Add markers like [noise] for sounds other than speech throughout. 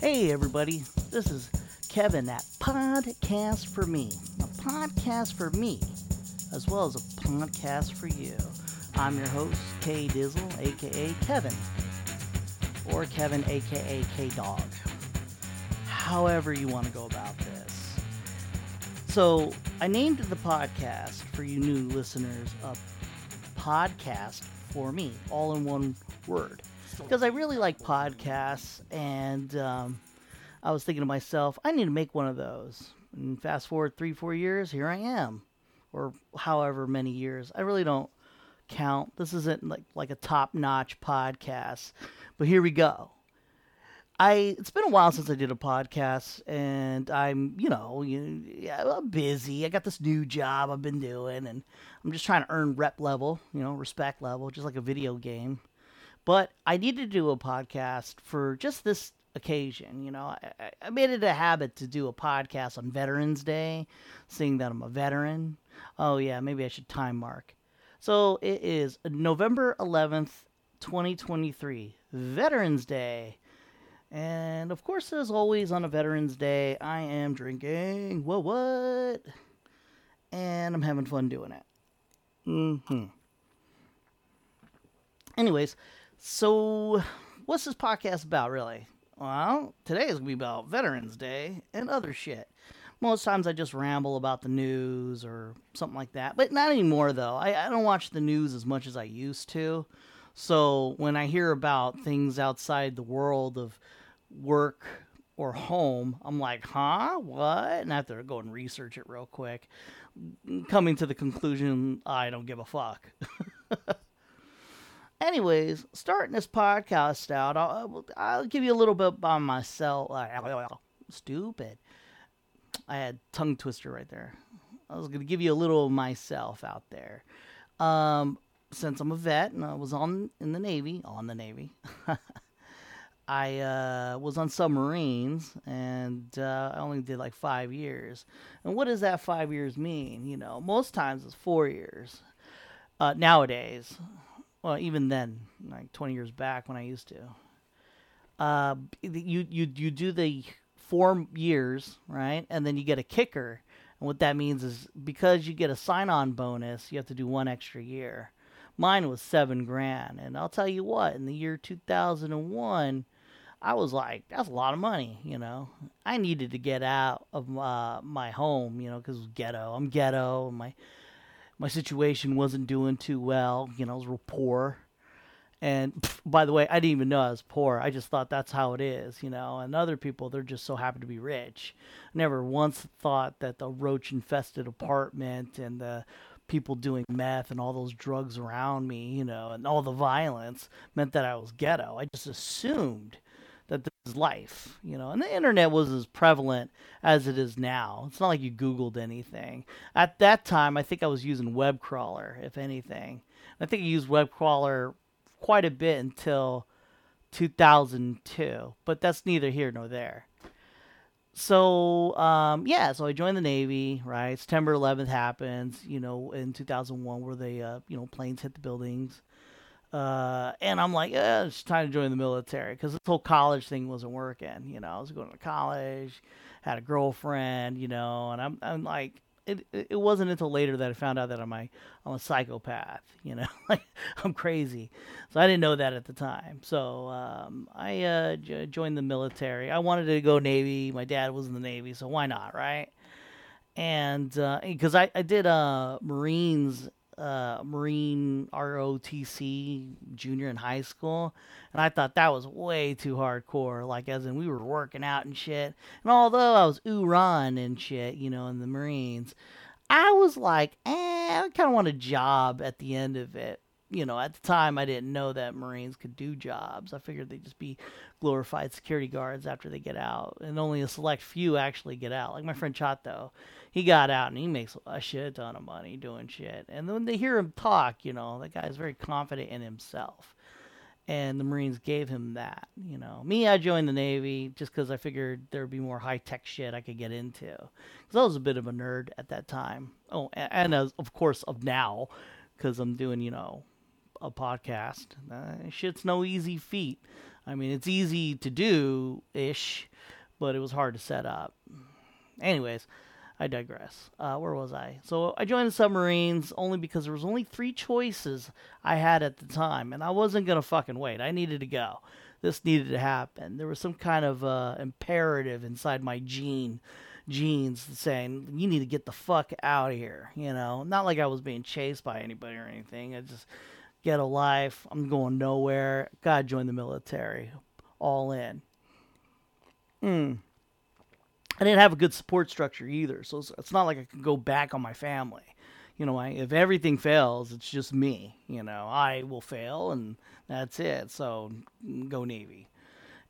Hey, everybody. This is Kevin at Podcast for Me. A podcast for me, as well as a podcast for you. I'm your host, K Dizzle, aka Kevin, or Kevin, aka K Dog. However, you want to go about this. So, I named the podcast for you new listeners a podcast for me, all in one word because I really like podcasts, and um, I was thinking to myself, I need to make one of those. And fast forward three, four years, here I am, or however many years. I really don't count. This isn't like like a top notch podcast, but here we go. I it's been a while since I did a podcast, and I'm you know you, I'm busy. I got this new job I've been doing, and I'm just trying to earn rep level, you know, respect level, just like a video game. But I needed to do a podcast for just this occasion. You know, I, I made it a habit to do a podcast on Veterans Day, seeing that I'm a veteran. Oh, yeah, maybe I should time mark. So it is November 11th, 2023, Veterans Day. And of course, as always on a Veterans Day, I am drinking. What, what? And I'm having fun doing it. Mm hmm. Anyways, so, what's this podcast about, really? Well, today is going to be about Veterans Day and other shit. Most times I just ramble about the news or something like that, but not anymore, though. I, I don't watch the news as much as I used to. So, when I hear about things outside the world of work or home, I'm like, huh? What? And I have to go and research it real quick, coming to the conclusion I don't give a fuck. [laughs] anyways, starting this podcast out, I'll, I'll give you a little bit about myself. [sighs] Stupid. I had tongue twister right there. I was going to give you a little of myself out there. Um, since I'm a vet and I was on in the Navy, on the Navy, [laughs] I uh, was on submarines and uh, I only did like five years. And what does that five years mean? You know, most times it's four years. Uh, nowadays, well, even then, like 20 years back when I used to, uh, you you you do the four years, right, and then you get a kicker. And what that means is because you get a sign-on bonus, you have to do one extra year. Mine was seven grand, and I'll tell you what, in the year 2001, I was like, that's a lot of money, you know. I needed to get out of uh, my home, you know, because ghetto. I'm ghetto, my my situation wasn't doing too well. You know, I was real poor. And pff, [laughs] by the way, I didn't even know I was poor. I just thought that's how it is, you know. And other people, they're just so happy to be rich. I never once thought that the roach infested apartment and the people doing meth and all those drugs around me, you know, and all the violence meant that I was ghetto. I just assumed that this is life, you know. And the internet was as prevalent as it is now. It's not like you Googled anything. At that time, I think I was using WebCrawler, if anything. I think I used WebCrawler quite a bit until 2002, but that's neither here nor there. So um, yeah, so I joined the Navy. Right, September 11th happens. You know, in 2001, where the uh, you know planes hit the buildings. Uh, and I'm like, eh, it's time to join the military because this whole college thing wasn't working. You know, I was going to college, had a girlfriend, you know, and I'm, I'm like, it, it wasn't until later that I found out that I'm a, I'm a psychopath, you know, [laughs] like I'm crazy. So I didn't know that at the time. So um, I uh, j- joined the military. I wanted to go Navy. My dad was in the Navy, so why not, right? And because uh, I, I did uh, Marines uh, Marine ROTC junior in high school, and I thought that was way too hardcore. Like, as in, we were working out and shit. And although I was ooh-ron and shit, you know, in the Marines, I was like, eh, I kind of want a job at the end of it. You know, at the time, I didn't know that Marines could do jobs. I figured they'd just be glorified security guards after they get out, and only a select few actually get out. Like my friend Chato, he got out and he makes a shit ton of money doing shit. And when they hear him talk, you know, that guy's very confident in himself. And the Marines gave him that, you know. Me, I joined the Navy just because I figured there'd be more high tech shit I could get into. Because I was a bit of a nerd at that time. Oh, and, as, of course, of now, because I'm doing, you know, a podcast. Uh, shit's no easy feat. I mean, it's easy to do ish, but it was hard to set up. Anyways, I digress. Uh, where was I? So I joined the submarines only because there was only three choices I had at the time, and I wasn't gonna fucking wait. I needed to go. This needed to happen. There was some kind of uh, imperative inside my gene, genes saying you need to get the fuck out of here. You know, not like I was being chased by anybody or anything. I just get a life. I'm going nowhere. Gotta join the military. All in. Hmm. I didn't have a good support structure either, so it's, it's not like I can go back on my family. You know, I, if everything fails, it's just me. You know, I will fail, and that's it. So go Navy.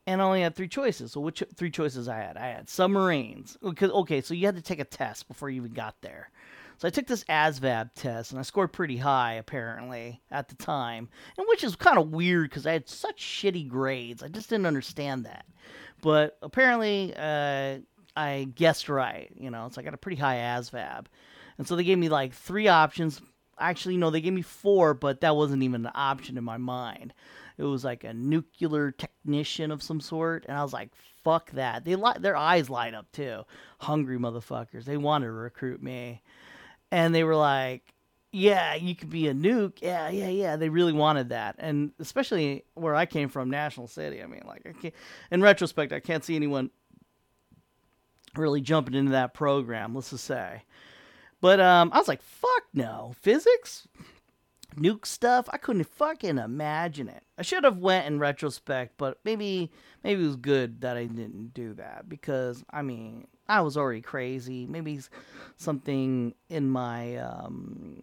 And I only had three choices. So which three choices I had? I had submarines. Because okay, so you had to take a test before you even got there. So I took this ASVAB test and I scored pretty high apparently at the time, and which is kind of weird because I had such shitty grades. I just didn't understand that. But apparently, uh, I guessed right. You know, so I got a pretty high ASVAB. And so they gave me like three options. Actually, no, they gave me four, but that wasn't even an option in my mind. It was like a nuclear technician of some sort, and I was like, "Fuck that!" They li- their eyes light up too. Hungry motherfuckers. They wanted to recruit me, and they were like, "Yeah, you could be a nuke." Yeah, yeah, yeah. They really wanted that, and especially where I came from, National City. I mean, like, I can't, in retrospect, I can't see anyone really jumping into that program, let's just say. But um, I was like, fuck no. Physics? Nuke stuff? I couldn't fucking imagine it. I should have went in retrospect, but maybe maybe it was good that I didn't do that because I mean, I was already crazy. Maybe something in my um,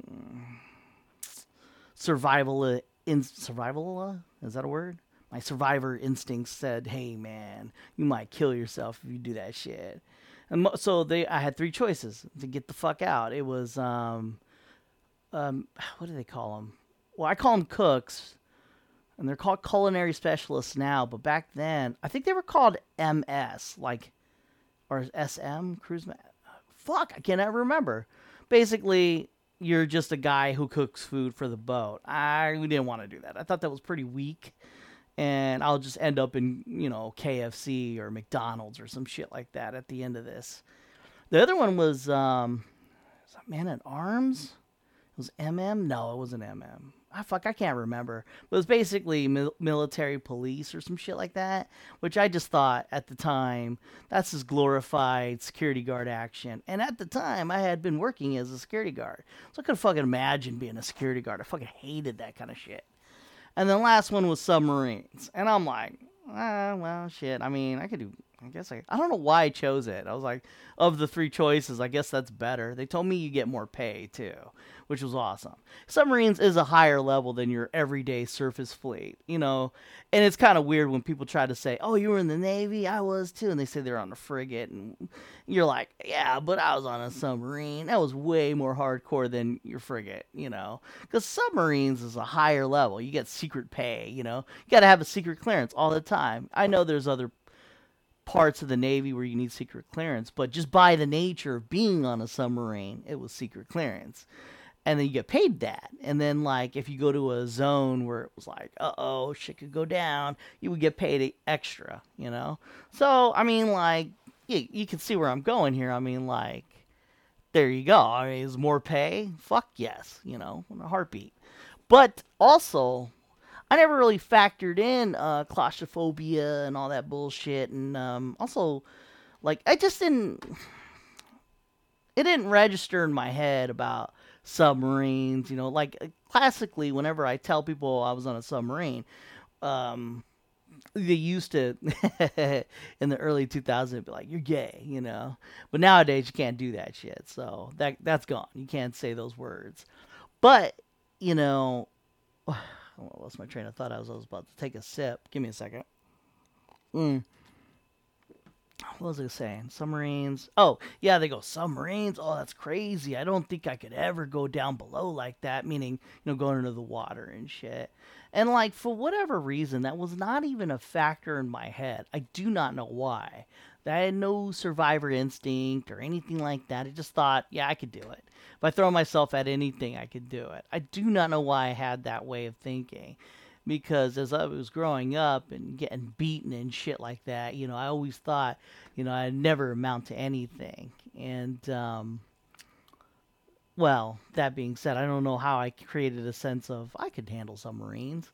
survival in survival is that a word? My survivor instincts said, "Hey man, you might kill yourself if you do that shit." And so they, I had three choices to get the fuck out. It was, um, um, [sighs] what do they call them? Well, I call them cooks, and they're called culinary specialists now. But back then, I think they were called MS, like, or SM cruise. Fuck, I cannot remember. Basically, you're just a guy who cooks food for the boat. I didn't want to do that. I thought that was pretty weak and I'll just end up in, you know, KFC or McDonald's or some shit like that at the end of this. The other one was, um, was that Man at Arms? It was MM? No, it wasn't MM. I ah, fuck, I can't remember. But it was basically mil- military police or some shit like that, which I just thought at the time that's just glorified security guard action. And at the time, I had been working as a security guard, so I could fucking imagine being a security guard. I fucking hated that kind of shit. And the last one was submarines. And I'm like, ah, well, shit. I mean, I could do I guess I I don't know why I chose it. I was like, of the three choices, I guess that's better. They told me you get more pay too, which was awesome. Submarines is a higher level than your everyday surface fleet, you know. And it's kind of weird when people try to say, "Oh, you were in the Navy, I was too," and they say they're on a frigate, and you're like, "Yeah, but I was on a submarine. That was way more hardcore than your frigate, you know." Because submarines is a higher level. You get secret pay, you know. You got to have a secret clearance all the time. I know there's other parts of the Navy where you need secret clearance, but just by the nature of being on a submarine, it was secret clearance. And then you get paid that. And then, like, if you go to a zone where it was like, uh oh, shit could go down, you would get paid extra, you know? So, I mean, like, you, you can see where I'm going here. I mean, like, there you go. I mean, is more pay? Fuck yes, you know, in a heartbeat. But also, I never really factored in uh, claustrophobia and all that bullshit, and um, also, like, I just didn't. It didn't register in my head about submarines. You know, like uh, classically, whenever I tell people I was on a submarine, um, they used to [laughs] in the early 2000s be like you're gay you know but nowadays you can't do that shit so that that's gone you can't say those words but you know I lost my train of thought. I was, I was about to take a sip. Give me a second. Mm. What was I saying? Submarines. Oh, yeah, they go submarines. Oh, that's crazy. I don't think I could ever go down below like that, meaning, you know, going into the water and shit. And, like, for whatever reason, that was not even a factor in my head. I do not know why. I had no survivor instinct or anything like that. I just thought, yeah, I could do it. If I throw myself at anything, I could do it. I do not know why I had that way of thinking. because as I was growing up and getting beaten and shit like that, you know, I always thought, you know, I'd never amount to anything. And, um, well, that being said, I don't know how I created a sense of I could handle submarines.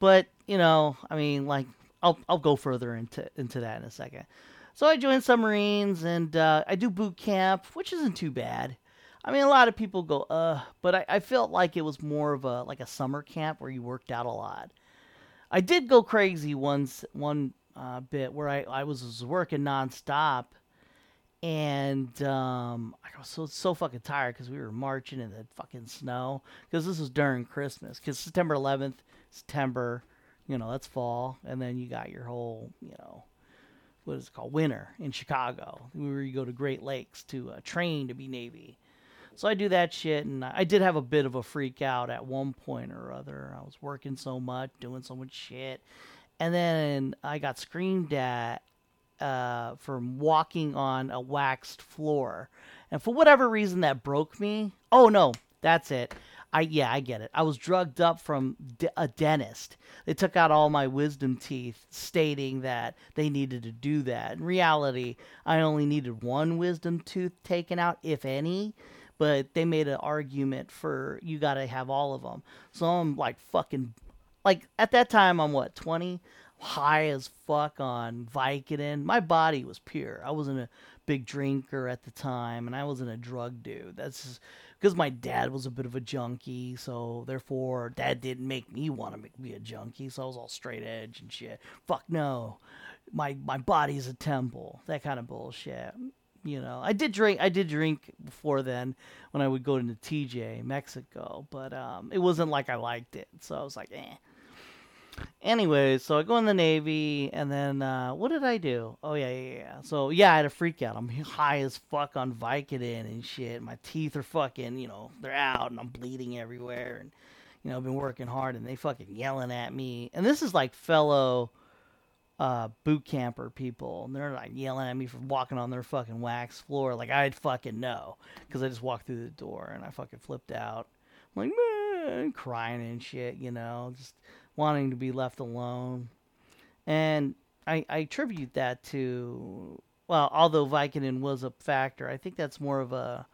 But, you know, I mean, like, I'll, I'll go further into, into that in a second. So I joined submarines and uh, I do boot camp, which isn't too bad. I mean, a lot of people go, uh, but I, I felt like it was more of a like a summer camp where you worked out a lot. I did go crazy once, one uh, bit where I, I was, working nonstop, and um, I was so so fucking tired because we were marching in the fucking snow because this was during Christmas because September 11th, September, you know that's fall, and then you got your whole you know what is it called winter in Chicago where you go to Great Lakes to uh, train to be Navy so I do that shit, and I did have a bit of a freak out at one point or other. I was working so much, doing so much shit, and then I got screamed at uh, for walking on a waxed floor, and for whatever reason that broke me. Oh no, that's it. I yeah, I get it. I was drugged up from a dentist. They took out all my wisdom teeth, stating that they needed to do that. In reality, I only needed one wisdom tooth taken out, if any but they made an argument for you got to have all of them. So I'm like fucking like at that time I'm what 20, high as fuck on Vicodin. My body was pure. I wasn't a big drinker at the time, and I wasn't a drug dude. That's because my dad was a bit of a junkie, so therefore dad didn't make me want to be a junkie. So I was all straight edge and shit. Fuck no, my my body's a temple. That kind of bullshit you know, I did drink. I did drink before then when I would go to TJ Mexico, but um, it wasn't like I liked it. So I was like, eh. Anyway, so I go in the Navy, and then uh, what did I do? Oh yeah, yeah, yeah. So yeah, I had a freak out. I'm [laughs] high as fuck on Vicodin and shit. My teeth are fucking, you know, they're out, and I'm bleeding everywhere, and you know, I've been working hard, and they fucking yelling at me. And this is like fellow uh, boot camper people, and they're like yelling at me for walking on their fucking wax floor. Like I'd fucking know, because I just walked through the door and I fucking flipped out. I'm like, man, crying and shit, you know, just wanting to be left alone. And I, I attribute that to, well, although Vicodin was a factor, I think that's more of a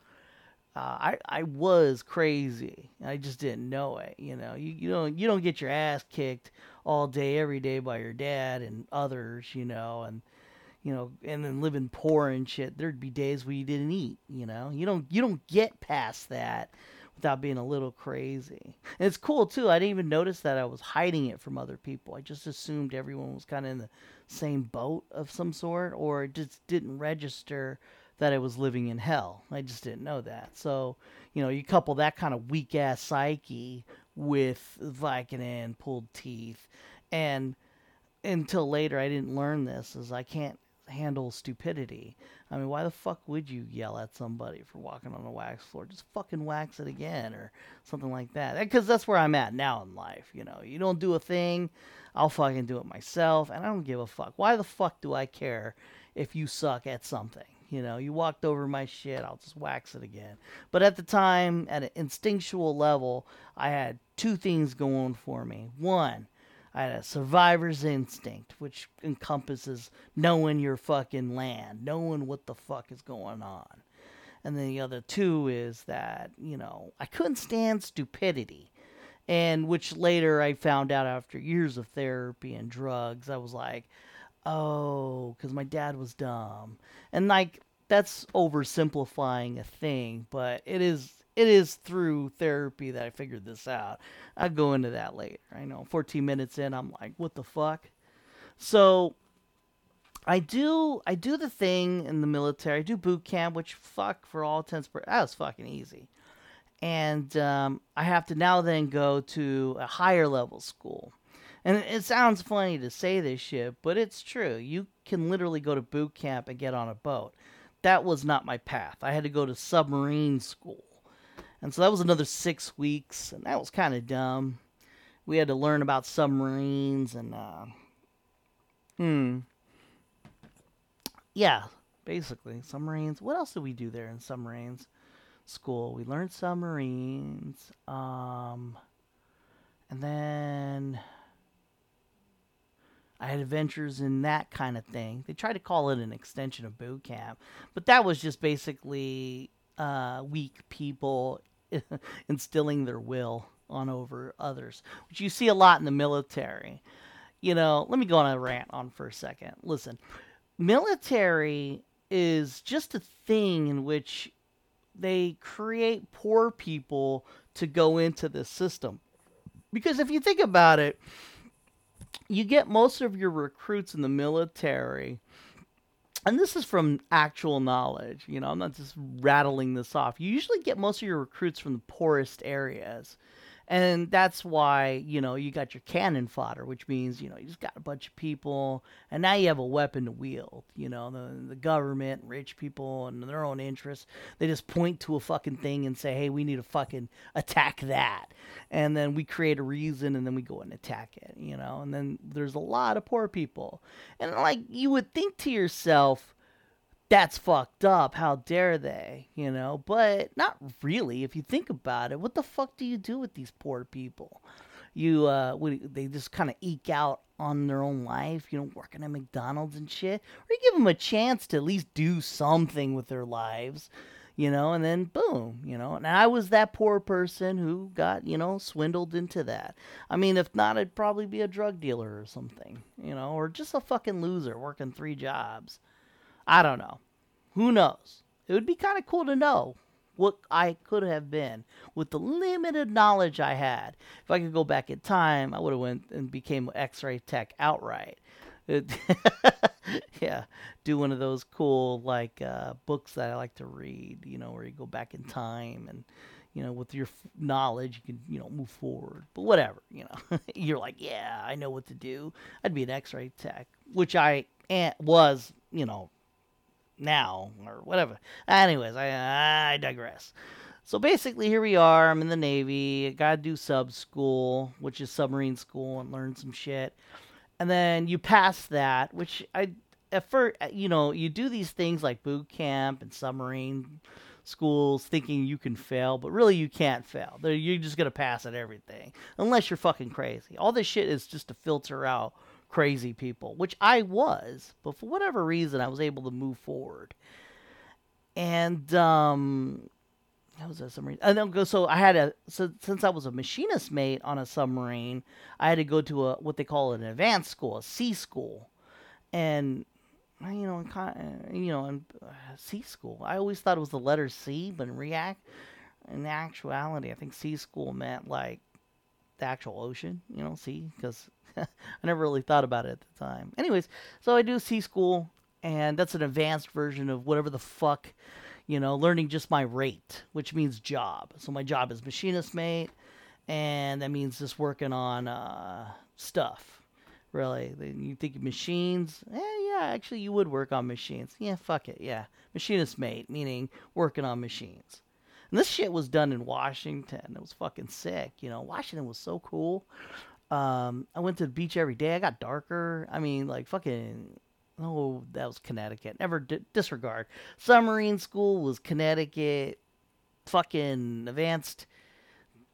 uh, I I was crazy. I just didn't know it. You know, you you don't you don't get your ass kicked all day every day by your dad and others. You know, and you know, and then living poor and shit. There'd be days where you didn't eat. You know, you don't you don't get past that without being a little crazy. And it's cool too. I didn't even notice that I was hiding it from other people. I just assumed everyone was kind of in the same boat of some sort, or just didn't register that I was living in hell. I just didn't know that. So, you know, you couple that kind of weak ass psyche with Vicodin, pulled teeth, and until later I didn't learn this is I can't handle stupidity. I mean, why the fuck would you yell at somebody for walking on a wax floor? Just fucking wax it again or something like that. Because that's where I'm at now in life. You know, you don't do a thing, I'll fucking do it myself, and I don't give a fuck. Why the fuck do I care if you suck at something? You know, you walked over my shit, I'll just wax it again. But at the time, at an instinctual level, I had two things going for me. One, I had a survivor's instinct, which encompasses knowing your fucking land, knowing what the fuck is going on. And then the other two is that, you know, I couldn't stand stupidity. And which later I found out after years of therapy and drugs, I was like, oh, because my dad was dumb. And like that's oversimplifying a thing, but it is it is through therapy that I figured this out. I'll go into that later. I know 14 minutes in, I'm like, what the fuck? So I do I do the thing in the military. I do boot camp, which fuck for all intents purposes, that was fucking easy. And um, I have to now then go to a higher level school. And it sounds funny to say this shit, but it's true. You can literally go to boot camp and get on a boat. That was not my path. I had to go to submarine school. And so that was another six weeks, and that was kind of dumb. We had to learn about submarines and, uh, hmm. Yeah, basically, submarines. What else did we do there in submarines school? We learned submarines. Um, and then I had adventures in that kind of thing. They tried to call it an extension of boot camp, but that was just basically uh, weak people [laughs] instilling their will on over others, which you see a lot in the military. You know, let me go on a rant on for a second. Listen, military is just a thing in which they create poor people to go into this system. Because if you think about it, you get most of your recruits in the military and this is from actual knowledge, you know, I'm not just rattling this off. You usually get most of your recruits from the poorest areas. And that's why, you know, you got your cannon fodder, which means, you know, you just got a bunch of people and now you have a weapon to wield. You know, the, the government, rich people, and their own interests, they just point to a fucking thing and say, hey, we need to fucking attack that. And then we create a reason and then we go and attack it, you know, and then there's a lot of poor people. And like, you would think to yourself, that's fucked up. How dare they? You know, but not really. If you think about it, what the fuck do you do with these poor people? You, uh, they just kind of eke out on their own life, you know, working at McDonald's and shit, or you give them a chance to at least do something with their lives, you know, and then boom, you know. And I was that poor person who got, you know, swindled into that. I mean, if not, I'd probably be a drug dealer or something, you know, or just a fucking loser working three jobs. I don't know. Who knows? It would be kind of cool to know what I could have been with the limited knowledge I had. If I could go back in time, I would have went and became X-ray tech outright. [laughs] yeah, do one of those cool like uh, books that I like to read. You know, where you go back in time and you know with your f- knowledge you can you know move forward. But whatever, you know, [laughs] you're like, yeah, I know what to do. I'd be an X-ray tech, which I was, you know, now or whatever. Anyways, I, I digress. So basically, here we are. I'm in the Navy. I gotta do sub school, which is submarine school, and learn some shit. And then you pass that, which I at first, you know, you do these things like boot camp and submarine schools, thinking you can fail, but really you can't fail. You're just gonna pass at everything, unless you're fucking crazy. All this shit is just to filter out crazy people, which I was, but for whatever reason, I was able to move forward. And um, how was that submarine? And then go. So I had a so since I was a machinist mate on a submarine, I had to go to a what they call an advanced school, a C school, and you know, in, you know, in uh, C school, I always thought it was the letter C, but in react, in actuality, I think C school meant like the actual ocean, you know, sea, because [laughs] I never really thought about it at the time. Anyways, so I do sea school, and that's an advanced version of whatever the fuck, you know, learning just my rate, which means job. So my job is machinist mate, and that means just working on uh, stuff. Really, you think machines? Eh, yeah, actually, you would work on machines. Yeah, fuck it. Yeah, machinist mate, meaning working on machines. And this shit was done in Washington. It was fucking sick. You know, Washington was so cool. Um, I went to the beach every day. I got darker. I mean, like fucking. Oh, that was Connecticut. Never disregard. Submarine school was Connecticut. Fucking advanced,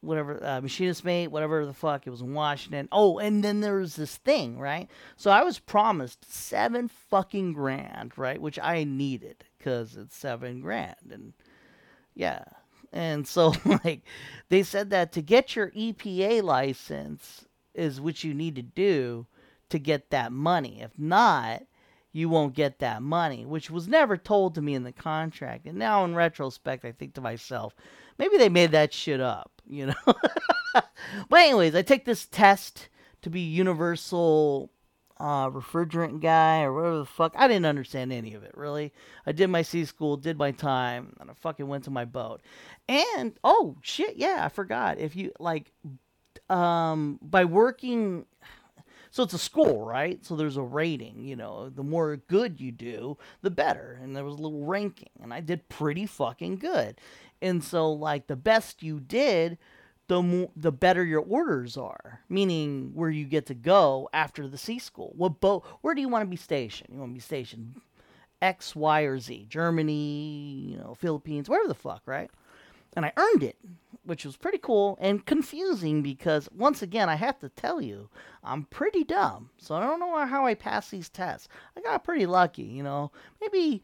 whatever, uh, machinist mate, whatever the fuck. It was in Washington. Oh, and then there was this thing, right? So I was promised seven fucking grand, right? Which I needed because it's seven grand. And yeah, and so, [laughs] like, they said that to get your EPA license is what you need to do to get that money. If not, you won't get that money, which was never told to me in the contract. And now, in retrospect, I think to myself, maybe they made that shit up, you know? [laughs] but, anyways, I take this test to be universal uh, refrigerant guy or whatever the fuck. I didn't understand any of it, really. I did my C school, did my time, and I fucking went to my boat. And, oh, shit, yeah, I forgot. If you, like, um, by working so it's a school, right? So there's a rating, you know, the more good you do, the better. And there was a little ranking, and I did pretty fucking good. And so like the best you did the more, the better your orders are, meaning where you get to go after the C school. What boat? Where do you want to be stationed? You want to be stationed X, Y, or Z? Germany, you know, Philippines, wherever the fuck, right? and I earned it, which was pretty cool and confusing because once again I have to tell you I'm pretty dumb, so I don't know how I passed these tests. I got pretty lucky, you know. Maybe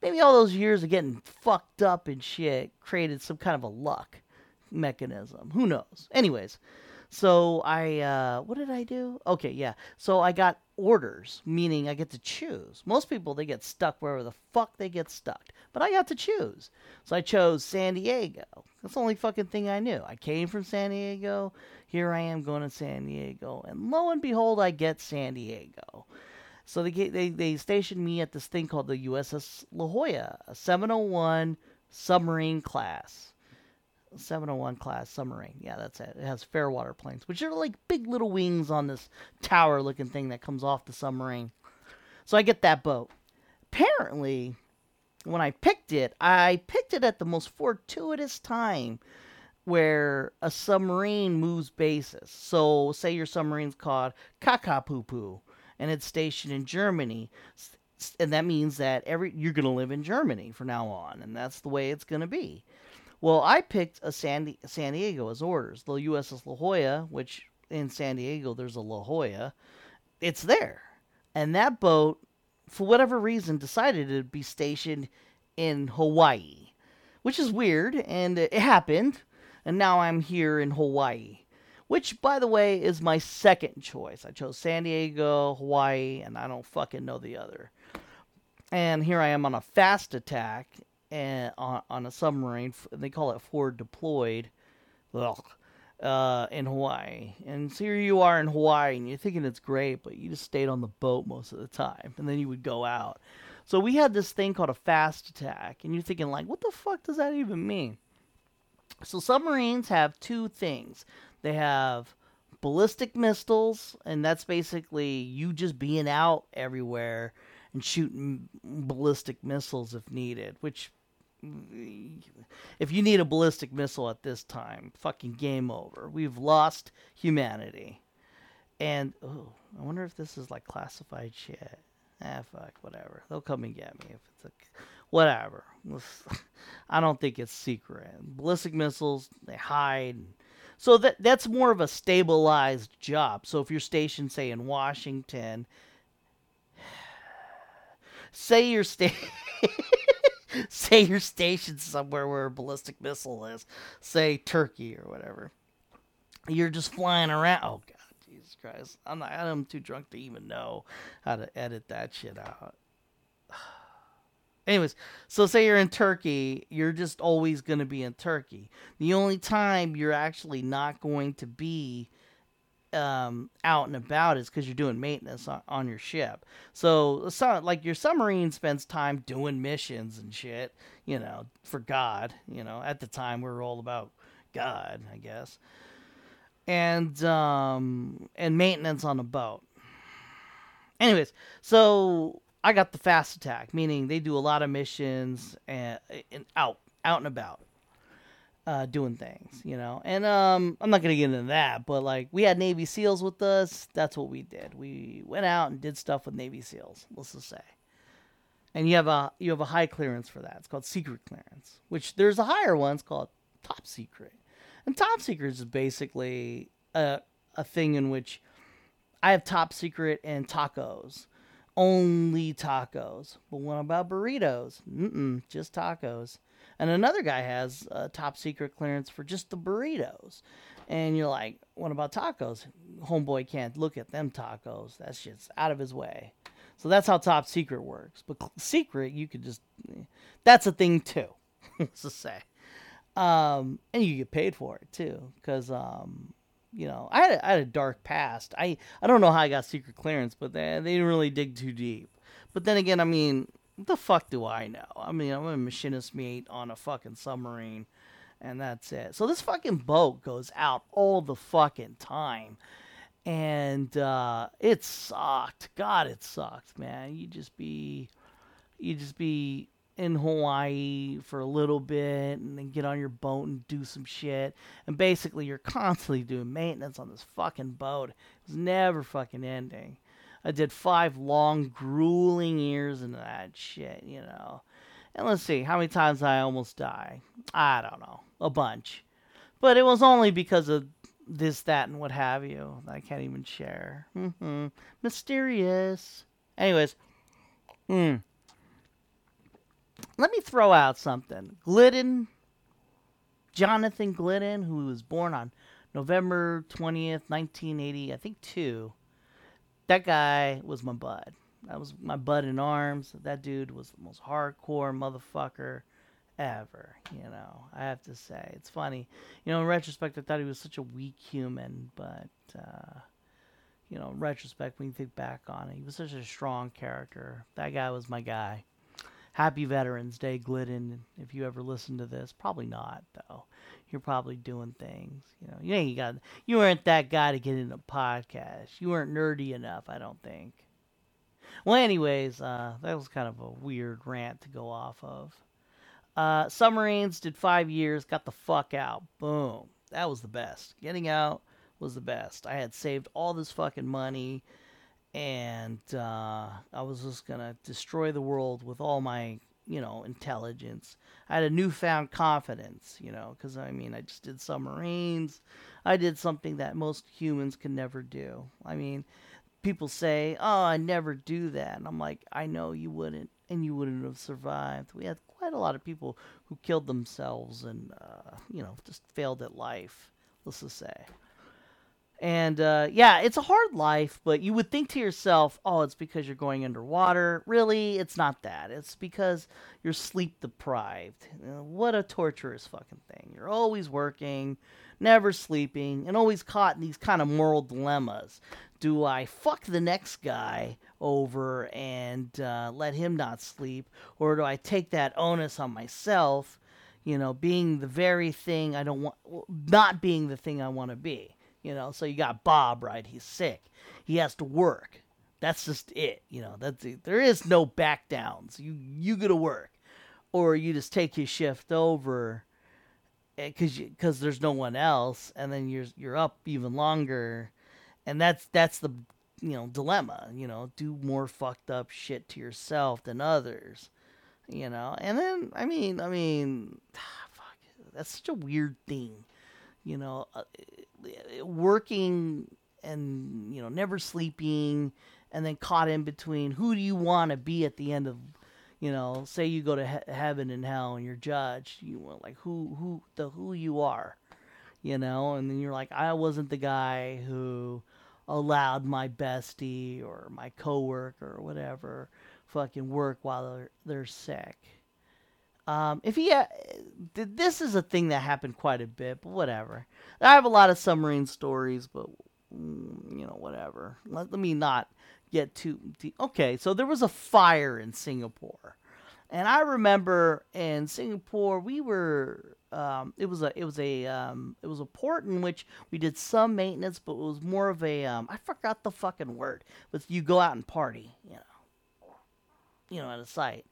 maybe all those years of getting fucked up and shit created some kind of a luck mechanism. Who knows? Anyways, so I, uh, what did I do? Okay, yeah. So I got orders, meaning I get to choose. Most people, they get stuck wherever the fuck they get stuck. But I got to choose. So I chose San Diego. That's the only fucking thing I knew. I came from San Diego. Here I am going to San Diego. And lo and behold, I get San Diego. So they, they, they stationed me at this thing called the USS La Jolla, a 701 submarine class. 701 class submarine. Yeah, that's it. It has fairwater planes, which are like big little wings on this tower looking thing that comes off the submarine. So I get that boat. Apparently, when I picked it, I picked it at the most fortuitous time where a submarine moves bases. So, say your submarine's called Kakapupu and it's stationed in Germany. And that means that every you're going to live in Germany from now on, and that's the way it's going to be. Well, I picked a San, San Diego as orders. The USS La Jolla, which in San Diego there's a La Jolla, it's there. And that boat, for whatever reason, decided to be stationed in Hawaii, which is weird, and it happened. And now I'm here in Hawaii, which, by the way, is my second choice. I chose San Diego, Hawaii, and I don't fucking know the other. And here I am on a fast attack and on, on a submarine. They call it forward deployed. Ugh, uh, in Hawaii. And so here you are in Hawaii, and you're thinking it's great, but you just stayed on the boat most of the time, and then you would go out. So we had this thing called a fast attack, and you're thinking like, what the fuck does that even mean? So submarines have two things. They have ballistic missiles, and that's basically you just being out everywhere and shooting ballistic missiles if needed, which if you need a ballistic missile at this time, fucking game over. We've lost humanity. And oh, I wonder if this is like classified shit. Ah, fuck, whatever. They'll come and get me if it's a whatever. [laughs] I don't think it's secret. Ballistic missiles, they hide. So that that's more of a stabilized job. So if you're stationed, say in Washington, [sighs] say you're stationed. [laughs] [laughs] say you're stationed somewhere where a ballistic missile is, say Turkey or whatever. You're just flying around. Oh God, Jesus Christ! I'm not. I'm too drunk to even know how to edit that shit out. [sighs] Anyways, so say you're in Turkey, you're just always going to be in Turkey. The only time you're actually not going to be um, out and about is because you're doing maintenance on, on your ship. So, so, like your submarine spends time doing missions and shit, you know, for God. You know, at the time we were all about God, I guess, and um, and maintenance on the boat. Anyways, so I got the fast attack, meaning they do a lot of missions and, and out out and about uh, doing things, you know. And um, I'm not gonna get into that, but like we had Navy SEALs with us. That's what we did. We went out and did stuff with Navy SEALs. Let's just say. And you have a you have a high clearance for that. It's called secret clearance. Which there's a higher one. It's called top secret. And top secret is basically a a thing in which I have top secret and tacos. Only tacos. But what about burritos? Mm-mm, just tacos. And another guy has a top secret clearance for just the burritos. And you're like, what about tacos? Homeboy can't look at them tacos. That's just out of his way. So that's how top secret works. But secret, you could just, that's a thing too, [laughs] let's just say. Um, and you get paid for it too. Because, um, you know, I had, a, I had a dark past. I, I don't know how I got secret clearance, but they, they didn't really dig too deep. But then again, I mean, the fuck do I know? I mean, I'm a machinist mate on a fucking submarine, and that's it. So this fucking boat goes out all the fucking time. And uh, it sucked. God, it sucked, man. You just be, you just be in Hawaii for a little bit and then get on your boat and do some shit. And basically, you're constantly doing maintenance on this fucking boat. It's never fucking ending. I did five long, grueling years into that shit, you know. And let's see, how many times I almost die? I don't know, a bunch. But it was only because of this, that, and what have you I can't even share. Mm-hmm. Mysterious. Anyways, hmm. Let me throw out something. Glidden, Jonathan Glidden, who was born on November 20th, 1980, I think two. That guy was my bud. That was my bud in arms. That dude was the most hardcore motherfucker ever. You know, I have to say, it's funny. You know, in retrospect, I thought he was such a weak human, but uh, you know, in retrospect, when you think back on it, he was such a strong character. That guy was my guy. Happy Veterans Day, Glidden. If you ever listen to this, probably not though. You're probably doing things. You know, you ain't got. You weren't that guy to get into podcast. You weren't nerdy enough, I don't think. Well, anyways, uh, that was kind of a weird rant to go off of. Uh, submarines did five years, got the fuck out. Boom. That was the best. Getting out was the best. I had saved all this fucking money, and uh, I was just gonna destroy the world with all my, you know, intelligence. I had a newfound confidence, you know, because I mean, I just did submarines. I did something that most humans can never do. I mean, people say, "Oh, I never do that," and I'm like, "I know you wouldn't, and you wouldn't have survived." We had quite a lot of people who killed themselves and, uh, you know, just failed at life. Let's just say. And uh, yeah, it's a hard life, but you would think to yourself, oh, it's because you're going underwater. Really, it's not that. It's because you're sleep deprived. what a torturous fucking thing. You're always working, never sleeping, and always caught in these kind of moral dilemmas. Do I fuck the next guy over and uh, let him not sleep, or do I take that onus on myself? You know, being the very thing I don't want, not being the thing I want to be. You know, so you got Bob, right? He's sick. He has to work. That's just it. You know, that's it. there is no back downs. You you go to work, or you just take your shift over, because eh, because there's no one else, and then you're you're up even longer, and that's that's the you know dilemma. You know, do more fucked up shit to yourself than others. You know, and then I mean I mean, [sighs] fuck, that's such a weird thing you know, uh, working and you know never sleeping, and then caught in between. Who do you want to be at the end of? You know, say you go to he- heaven and hell and you're judged. You want like who who the who you are, you know, and then you're like I wasn't the guy who allowed my bestie or my coworker or whatever fucking work while they're they're sick um, if he, uh, this is a thing that happened quite a bit, but whatever. I have a lot of submarine stories, but mm, you know, whatever. Let, let me not get too deep. Okay, so there was a fire in Singapore, and I remember in Singapore we were. Um, it was a it was a um, it was a port in which we did some maintenance, but it was more of a um, I forgot the fucking word. But you go out and party, you know, you know, at a site.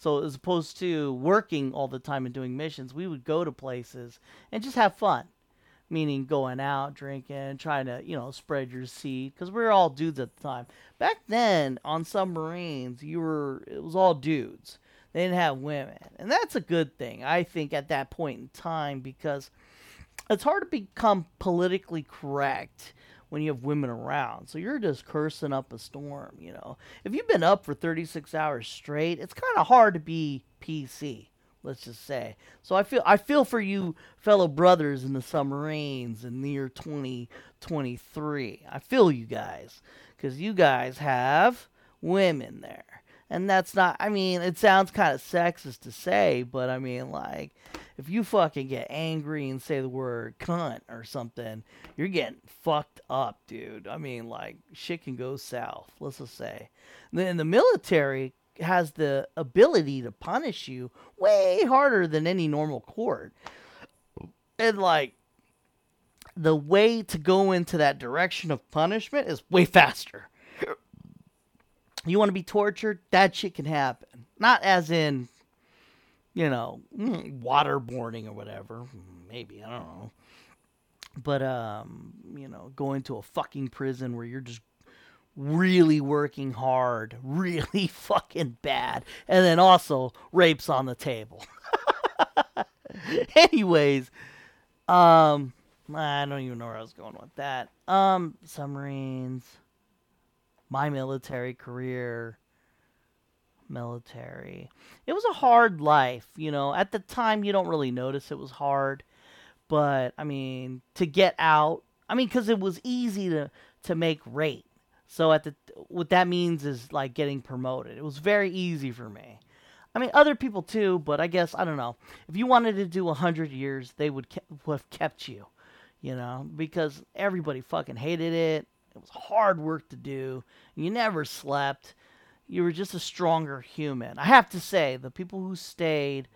So as opposed to working all the time and doing missions, we would go to places and just have fun. Meaning going out, drinking, trying to, you know, spread your seed. Because we were all dudes at the time. Back then, on submarines, you were, it was all dudes. They didn't have women. And that's a good thing, I think, at that point in time, because it's hard to become politically correct when you have women around. So you're just cursing up a storm, you know. If you've been up for 36 hours straight, it's kind of hard to be PC, let's just say. So I feel I feel for you fellow brothers in the submarines in the year 2023. I feel you guys cuz you guys have women there. And that's not I mean, it sounds kind of sexist to say, but I mean like if you fucking get angry and say the word cunt or something, you're getting fucked up, dude. I mean, like, shit can go south, let's just say. Then the military has the ability to punish you way harder than any normal court. And, like, the way to go into that direction of punishment is way faster. You want to be tortured? That shit can happen. Not as in you know, mm, waterboarding or whatever. Maybe, I don't know. But, um, you know, going to a fucking prison where you're just really working hard, [laughs] really fucking bad, and then also rapes on the table. [laughs] Anyways, um, I don't even know where I was going with that. Um, submarines, my military career, military. It was a hard life, you know. At the time, you don't really notice it was hard, but I mean, to get out, I mean, because it was easy to to make rate. So at the what that means is like getting promoted. It was very easy for me. I mean, other people too, but I guess I don't know. If you wanted to do a hundred years, they would, ke- would have kept you, you know, because everybody fucking hated it. It was hard work to do. You never slept. You were just a stronger human. I have to say, the people who stayed,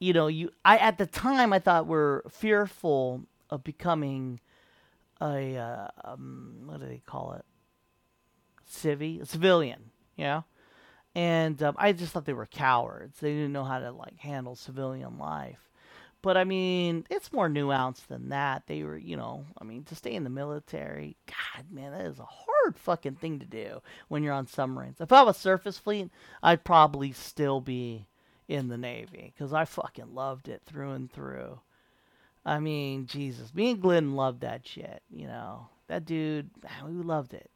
you know, you I at the time I thought were fearful of becoming a uh, um, what do they call it? Civvy, a civilian, you know and um, I just thought they were cowards. They didn't know how to like handle civilian life. But I mean, it's more nuanced than that. They were, you know, I mean, to stay in the military, God, man, that is a fucking thing to do when you're on submarines. If I was surface fleet, I'd probably still be in the Navy because I fucking loved it through and through. I mean, Jesus, me and Glenn loved that shit. You know, that dude, man, we loved it.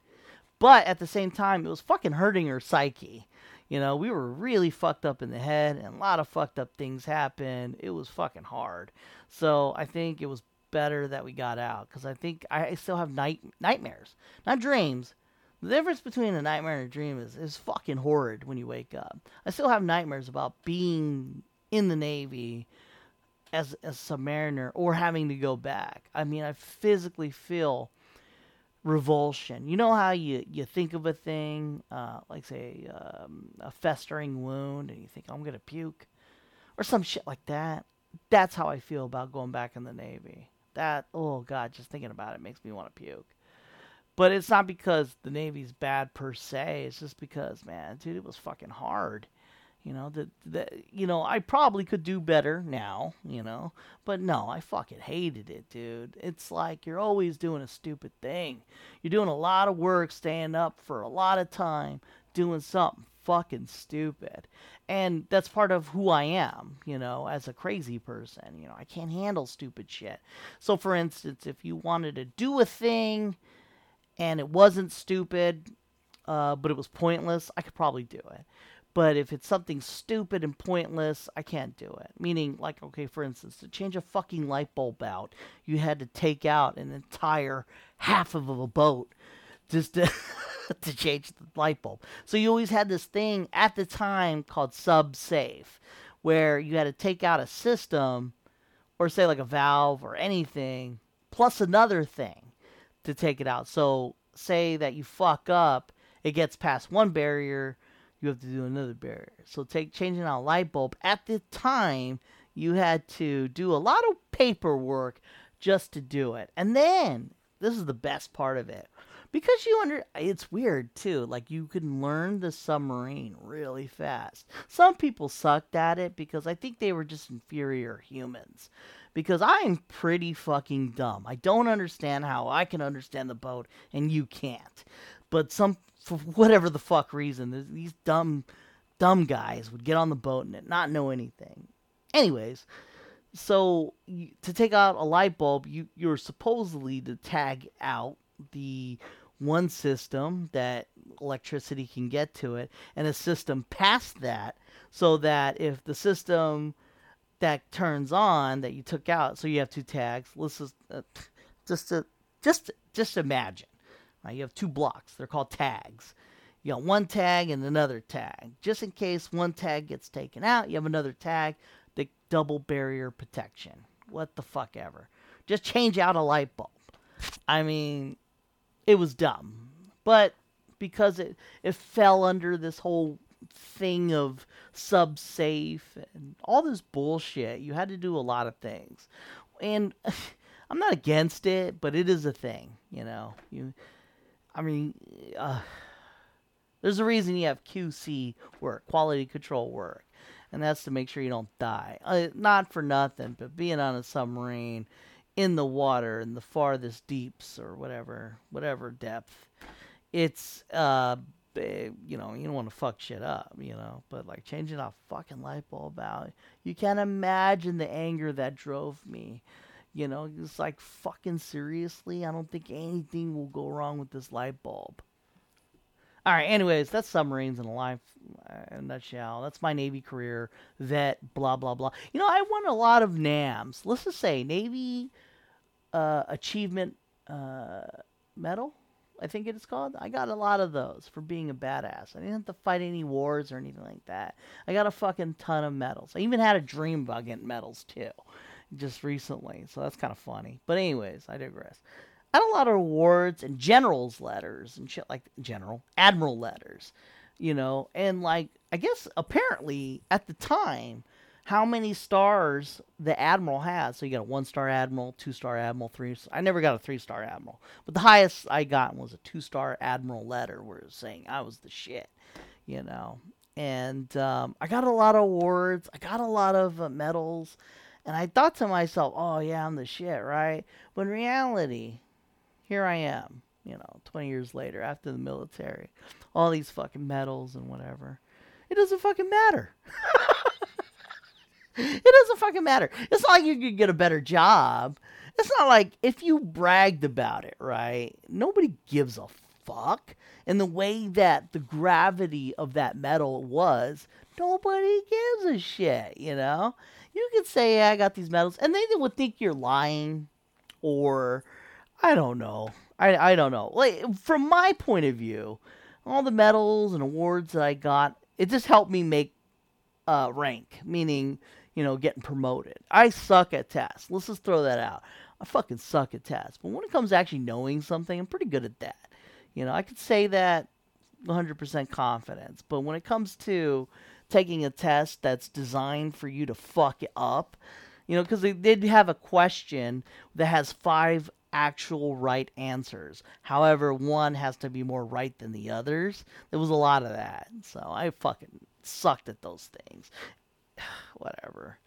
But at the same time, it was fucking hurting her psyche. You know, we were really fucked up in the head, and a lot of fucked up things happened. It was fucking hard. So I think it was better that we got out because I think I still have night nightmares, not dreams. The difference between a nightmare and a dream is is fucking horrid when you wake up. I still have nightmares about being in the Navy as, a submariner or having to go back. I mean, I physically feel revulsion. You know how you, you think of a thing, uh, like say um, a festering wound, and you think I'm gonna puke, or some shit like that. That's how I feel about going back in the Navy. That oh god, just thinking about it makes me want to puke. But it's not because the Navy's bad per se. It's just because man, dude, it was fucking hard. You know, that that you know, I probably could do better now, you know. But no, I fucking hated it, dude. It's like you're always doing a stupid thing. You're doing a lot of work staying up for a lot of time doing something fucking stupid. And that's part of who I am, you know, as a crazy person. You know, I can't handle stupid shit. So for instance, if you wanted to do a thing and it wasn't stupid, uh, but it was pointless, I could probably do it. But if it's something stupid and pointless, I can't do it. Meaning, like, okay, for instance, to change a fucking light bulb out, you had to take out an entire half of a boat just to, [laughs] to change the light bulb. So you always had this thing at the time called sub SubSafe, where you had to take out a system, or say like a valve or anything, plus another thing to take it out. So say that you fuck up, it gets past one barrier you have to do another barrier. So take changing out a light bulb. At the time, you had to do a lot of paperwork just to do it. And then this is the best part of it. Because you under it's weird too. Like you can learn the submarine really fast. Some people sucked at it because I think they were just inferior humans. Because I'm pretty fucking dumb. I don't understand how I can understand the boat and you can't. But some for whatever the fuck reason, these dumb, dumb guys would get on the boat and not know anything. Anyways, so to take out a light bulb, you you're supposedly to tag out the one system that electricity can get to it, and a system past that, so that if the system that turns on that you took out, so you have two tags. Let's just uh, just to, just just imagine Right? You have two blocks. They're called tags. You got one tag and another tag. Just in case one tag gets taken out, you have another tag, the double barrier protection. What the fuck ever. Just change out a light bulb. I mean, it was dumb. But because it, it fell under this whole thing of SubSafe and all this bullshit, you had to do a lot of things. And [laughs] I'm not against it, but it is a thing, you know. You I mean, uh, there's a reason you have QC work, quality control work, and that's to make sure you don't die. Uh, not for nothing, but being on a submarine in the water in the farthest deeps or whatever, whatever depth, it's uh you know you don't want to fuck shit up you know but like changing a fucking light bulb out you can't imagine the anger that drove me you know it's like fucking seriously i don't think anything will go wrong with this light bulb. All right anyways that's submarines in a life uh, in a nutshell that's my navy career vet blah blah blah. You know i won a lot of nams let's just say navy uh, achievement uh, medal I think it is called. I got a lot of those for being a badass. I didn't have to fight any wars or anything like that. I got a fucking ton of medals. I even had a dream about getting medals too, just recently. So that's kind of funny. But anyways, I digress. I had a lot of awards and generals letters and shit like general admiral letters, you know, and like I guess apparently at the time how many stars the admiral has. So you got a one star admiral, two star admiral, three. I never got a three star admiral, but the highest I got was a two star admiral letter, where it was saying I was the shit, you know. And um, I got a lot of awards. I got a lot of uh, medals, and I thought to myself, "Oh yeah, I'm the shit, right?" But in reality, here I am, you know, 20 years later after the military, all these fucking medals and whatever. It doesn't fucking matter. [laughs] it doesn't fucking matter. It's not like you could get a better job. It's not like if you bragged about it, right? Nobody gives a fuck. And the way that the gravity of that medal was, nobody gives a shit, you know? You could say, yeah, I got these medals, and they would think you're lying, or I don't know. I, I don't know. Like, from my point of view, all the medals and awards that I got, it just helped me make uh, rank, meaning you know, getting promoted. I suck at tests. Let's just throw that out. I fucking suck at tests. But when it comes to actually knowing something, I'm pretty good at that. You know, I could say that 100% confidence. But when it comes to taking a test that's designed for you to fuck it up, you know, because they did have a question that has five actual right answers. However, one has to be more right than the others. There was a lot of that. So I fucking sucked at those things. Whatever.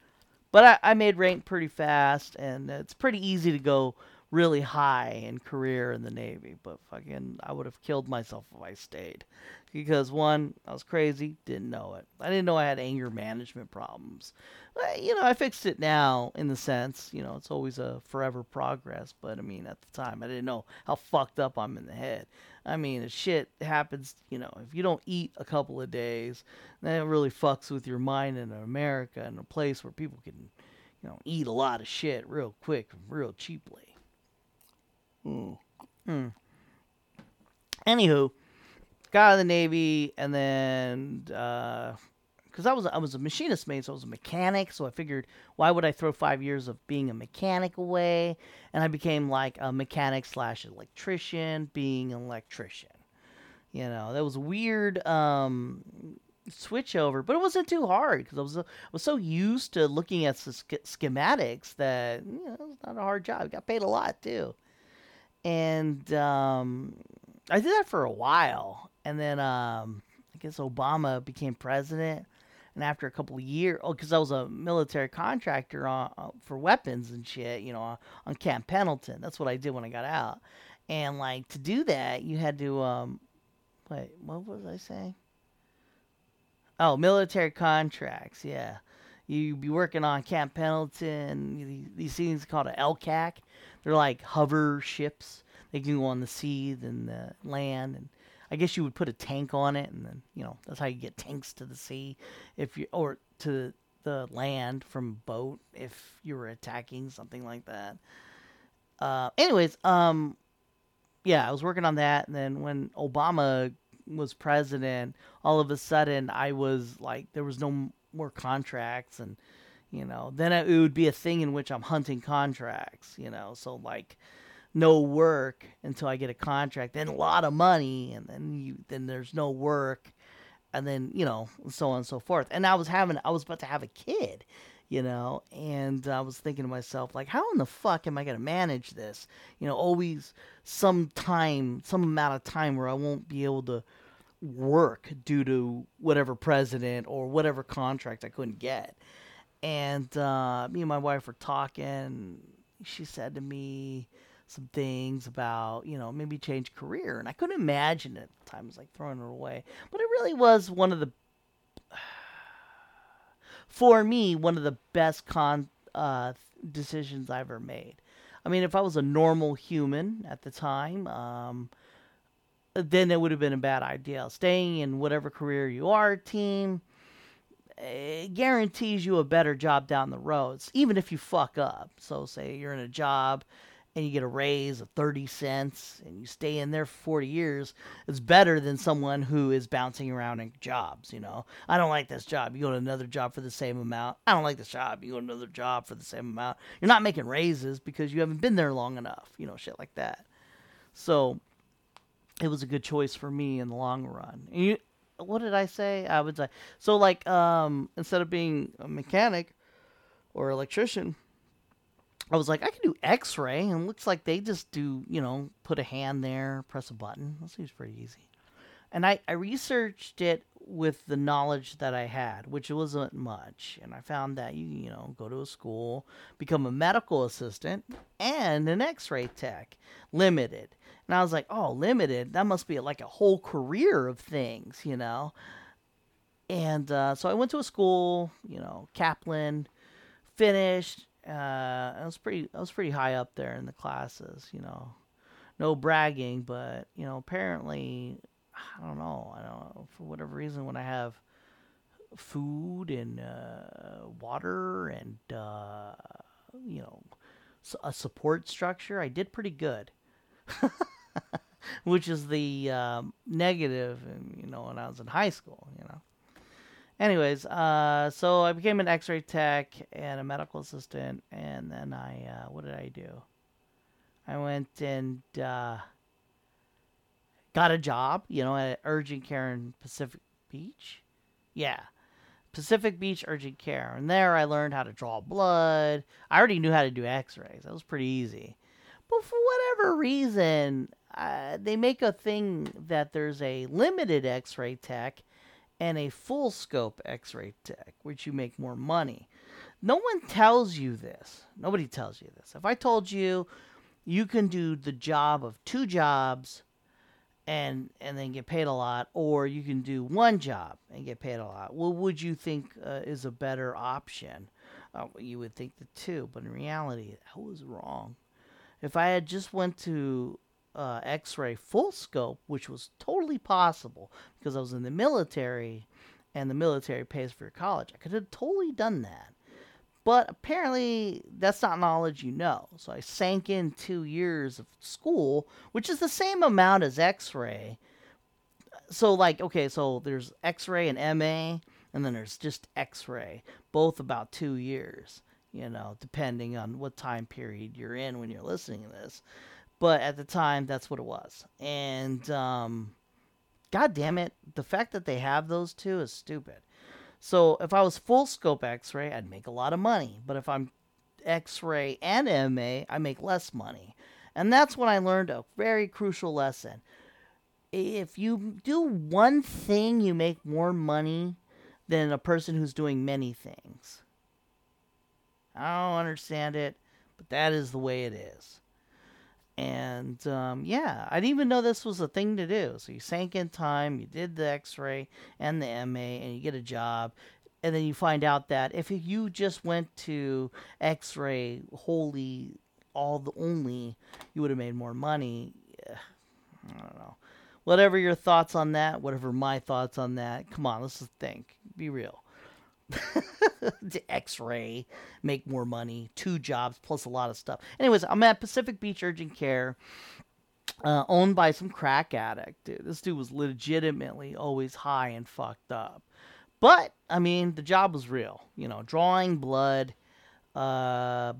But I, I made rank pretty fast, and it's pretty easy to go really high in career in the Navy. But fucking, I would have killed myself if I stayed. Because one, I was crazy, didn't know it. I didn't know I had anger management problems. But, you know, I fixed it now in the sense, you know, it's always a forever progress. But I mean, at the time, I didn't know how fucked up I'm in the head. I mean, shit happens, you know, if you don't eat a couple of days, then it really fucks with your mind in America in a place where people can, you know, eat a lot of shit real quick, real cheaply. Hmm. Hmm. Anywho, got out of the Navy and then uh, because I was I was a machinist mate, so I was a mechanic. So I figured, why would I throw five years of being a mechanic away? And I became like a mechanic slash electrician, being an electrician. You know, that was weird um, switch over, but it wasn't too hard because I was I was so used to looking at schematics that you know, it was not a hard job. I got paid a lot too, and um, I did that for a while, and then um, I guess Obama became president and after a couple of years, oh, because I was a military contractor on, uh, for weapons and shit, you know, on Camp Pendleton. That's what I did when I got out. And like to do that, you had to um, wait, what was I saying? Oh, military contracts. Yeah, you'd be working on Camp Pendleton. These things called an LCAC. They're like hover ships. They can go on the sea and the land and I guess you would put a tank on it, and then you know that's how you get tanks to the sea, if you or to the land from boat if you were attacking something like that. Uh, anyways, um, yeah, I was working on that, and then when Obama was president, all of a sudden I was like, there was no more contracts, and you know, then it would be a thing in which I'm hunting contracts, you know, so like no work until I get a contract, then a lot of money, and then you then there's no work, and then you know so on and so forth. And I was having I was about to have a kid, you know, and I was thinking to myself like, how in the fuck am I gonna manage this? You know, always some time, some amount of time where I won't be able to work due to whatever president or whatever contract I couldn't get. And uh, me and my wife were talking. She said to me, some things about, you know, maybe change career. And I couldn't imagine it at the time. Was like throwing it away. But it really was one of the, [sighs] for me, one of the best con uh, decisions I ever made. I mean, if I was a normal human at the time, um, then it would have been a bad idea. Staying in whatever career you are, team, it guarantees you a better job down the road, even if you fuck up. So, say you're in a job and you get a raise of 30 cents and you stay in there for 40 years, it's better than someone who is bouncing around in jobs, you know. I don't like this job. You go to another job for the same amount. I don't like this job. You go to another job for the same amount. You're not making raises because you haven't been there long enough, you know, shit like that. So it was a good choice for me in the long run. And you, what did I say? I would say so like um instead of being a mechanic or electrician, I was like, I can do X-ray, and it looks like they just do, you know, put a hand there, press a button. That seems pretty easy. And I, I researched it with the knowledge that I had, which wasn't much. And I found that you, you know, go to a school, become a medical assistant, and an X-ray tech, limited. And I was like, oh, limited. That must be like a whole career of things, you know. And uh, so I went to a school, you know, Kaplan, finished uh, I was pretty I was pretty high up there in the classes, you know. No bragging, but you know, apparently I don't know, I don't know, for whatever reason when I have food and uh, water and uh, you know a support structure, I did pretty good. [laughs] Which is the um, negative, you know, when I was in high school, you know. Anyways, uh, so I became an X-ray tech and a medical assistant, and then I, uh, what did I do? I went and uh, got a job, you know, at urgent care in Pacific Beach. Yeah, Pacific Beach Urgent Care, and there I learned how to draw blood. I already knew how to do X-rays. That was pretty easy. But for whatever reason, uh, they make a thing that there's a limited X-ray tech and a full scope x ray tech, which you make more money. No one tells you this. Nobody tells you this. If I told you you can do the job of two jobs and and then get paid a lot or you can do one job and get paid a lot what would you think uh, is a better option uh, you would think the two but in reality that was wrong if i had just went to uh, X-ray full scope, which was totally possible because I was in the military, and the military pays for your college. I could have totally done that, but apparently that's not knowledge you know. So I sank in two years of school, which is the same amount as X-ray. So like, okay, so there's X-ray and MA, and then there's just X-ray, both about two years. You know, depending on what time period you're in when you're listening to this. But at the time, that's what it was. And um, God damn it, the fact that they have those two is stupid. So if I was full scope X ray, I'd make a lot of money. But if I'm X ray and MA, I make less money. And that's when I learned a very crucial lesson. If you do one thing, you make more money than a person who's doing many things. I don't understand it, but that is the way it is. And um, yeah, I didn't even know this was a thing to do. So you sank in time, you did the x ray and the MA, and you get a job. And then you find out that if you just went to x ray wholly, all the only, you would have made more money. Yeah, I don't know. Whatever your thoughts on that, whatever my thoughts on that, come on, let's just think. Be real. [laughs] X-ray, make more money, two jobs plus a lot of stuff. Anyways, I'm at Pacific Beach Urgent Care, uh, owned by some crack addict. Dude, this dude was legitimately always high and fucked up. But I mean, the job was real. You know, drawing blood, uh,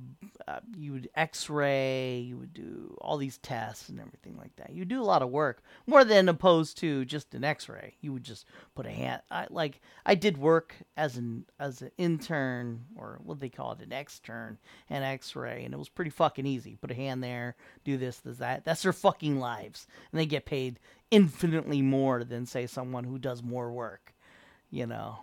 uh, you would x-ray you would do all these tests and everything like that. You do a lot of work more than opposed to just an x-ray. You would just put a hand I, like i did work as an as an intern or what they call it an extern and x-ray and it was pretty fucking easy. Put a hand there do this this that. That's their fucking lives. And they get paid infinitely more than say someone who does more work You know,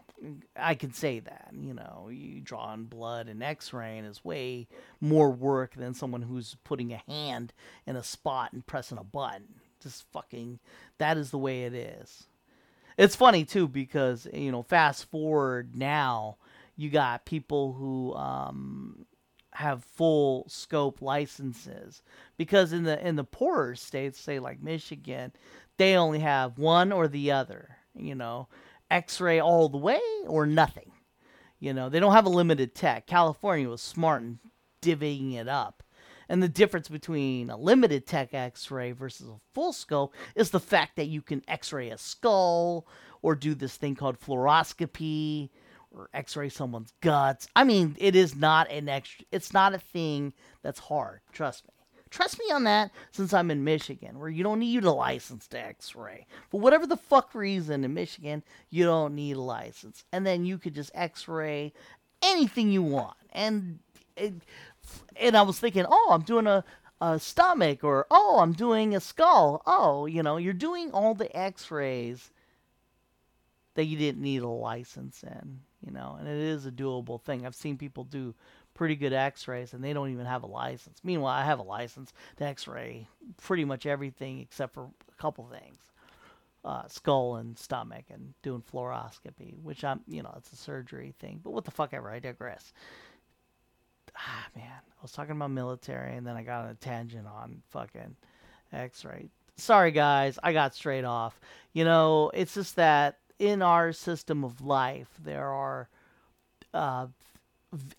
I can say that. You know, you drawing blood and X-raying is way more work than someone who's putting a hand in a spot and pressing a button. Just fucking, that is the way it is. It's funny too because you know, fast forward now, you got people who um, have full scope licenses because in the in the poorer states, say like Michigan, they only have one or the other. You know, X-ray all the way or nothing. You know, they don't have a limited tech. California was smart in divvying it up. And the difference between a limited tech x-ray versus a full scope is the fact that you can x-ray a skull or do this thing called fluoroscopy or x-ray someone's guts. I mean, it is not an extra it's not a thing that's hard, trust me. Trust me on that since I'm in Michigan, where you don't need a license to x ray. For whatever the fuck reason in Michigan, you don't need a license. And then you could just x ray anything you want. And and I was thinking, oh, I'm doing a, a stomach, or oh, I'm doing a skull. Oh, you know, you're doing all the x rays that you didn't need a license in, you know, and it is a doable thing. I've seen people do pretty good x-rays and they don't even have a license. Meanwhile, I have a license to x-ray pretty much everything except for a couple things. Uh, skull and stomach and doing fluoroscopy, which I'm, you know, it's a surgery thing. But what the fuck ever, I digress. Ah, man, I was talking about military and then I got on a tangent on fucking x-ray. Sorry, guys, I got straight off. You know, it's just that in our system of life, there are uh,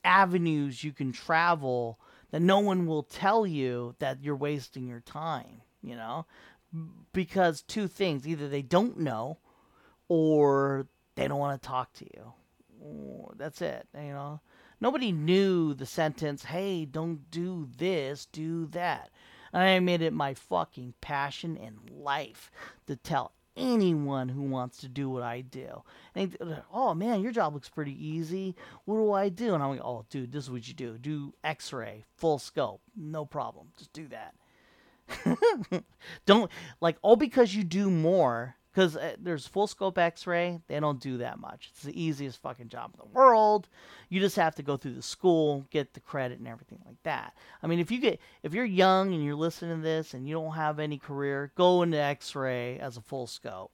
avenues you can travel that no one will tell you that you're wasting your time, you know? Because two things either they don't know or they don't want to talk to you. That's it, you know? Nobody knew the sentence, hey, don't do this, do that. I made it my fucking passion in life to tell anyone who wants to do what I do. And oh man, your job looks pretty easy. What do I do? And I'm like, oh dude, this is what you do. Do X-ray, full scope, no problem. Just do that. [laughs] don't like all because you do more because uh, there's full scope x-ray they don't do that much. It's the easiest fucking job in the world. You just have to go through the school get the credit and everything like that. I mean if you get if you're young and you're listening to this and you don't have any career go into x-ray as a full scope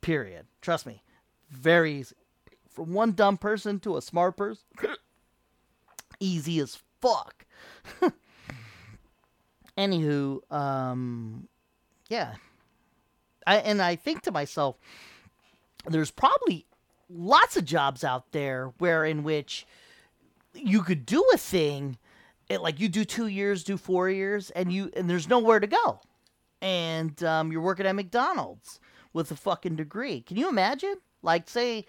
period. Trust me very easy. From one dumb person to a smart person [coughs] easy as fuck. [laughs] Anywho um yeah I, and I think to myself, there's probably lots of jobs out there where in which you could do a thing, it, like you do two years, do four years, and you and there's nowhere to go, and um, you're working at McDonald's with a fucking degree. Can you imagine? Like, say,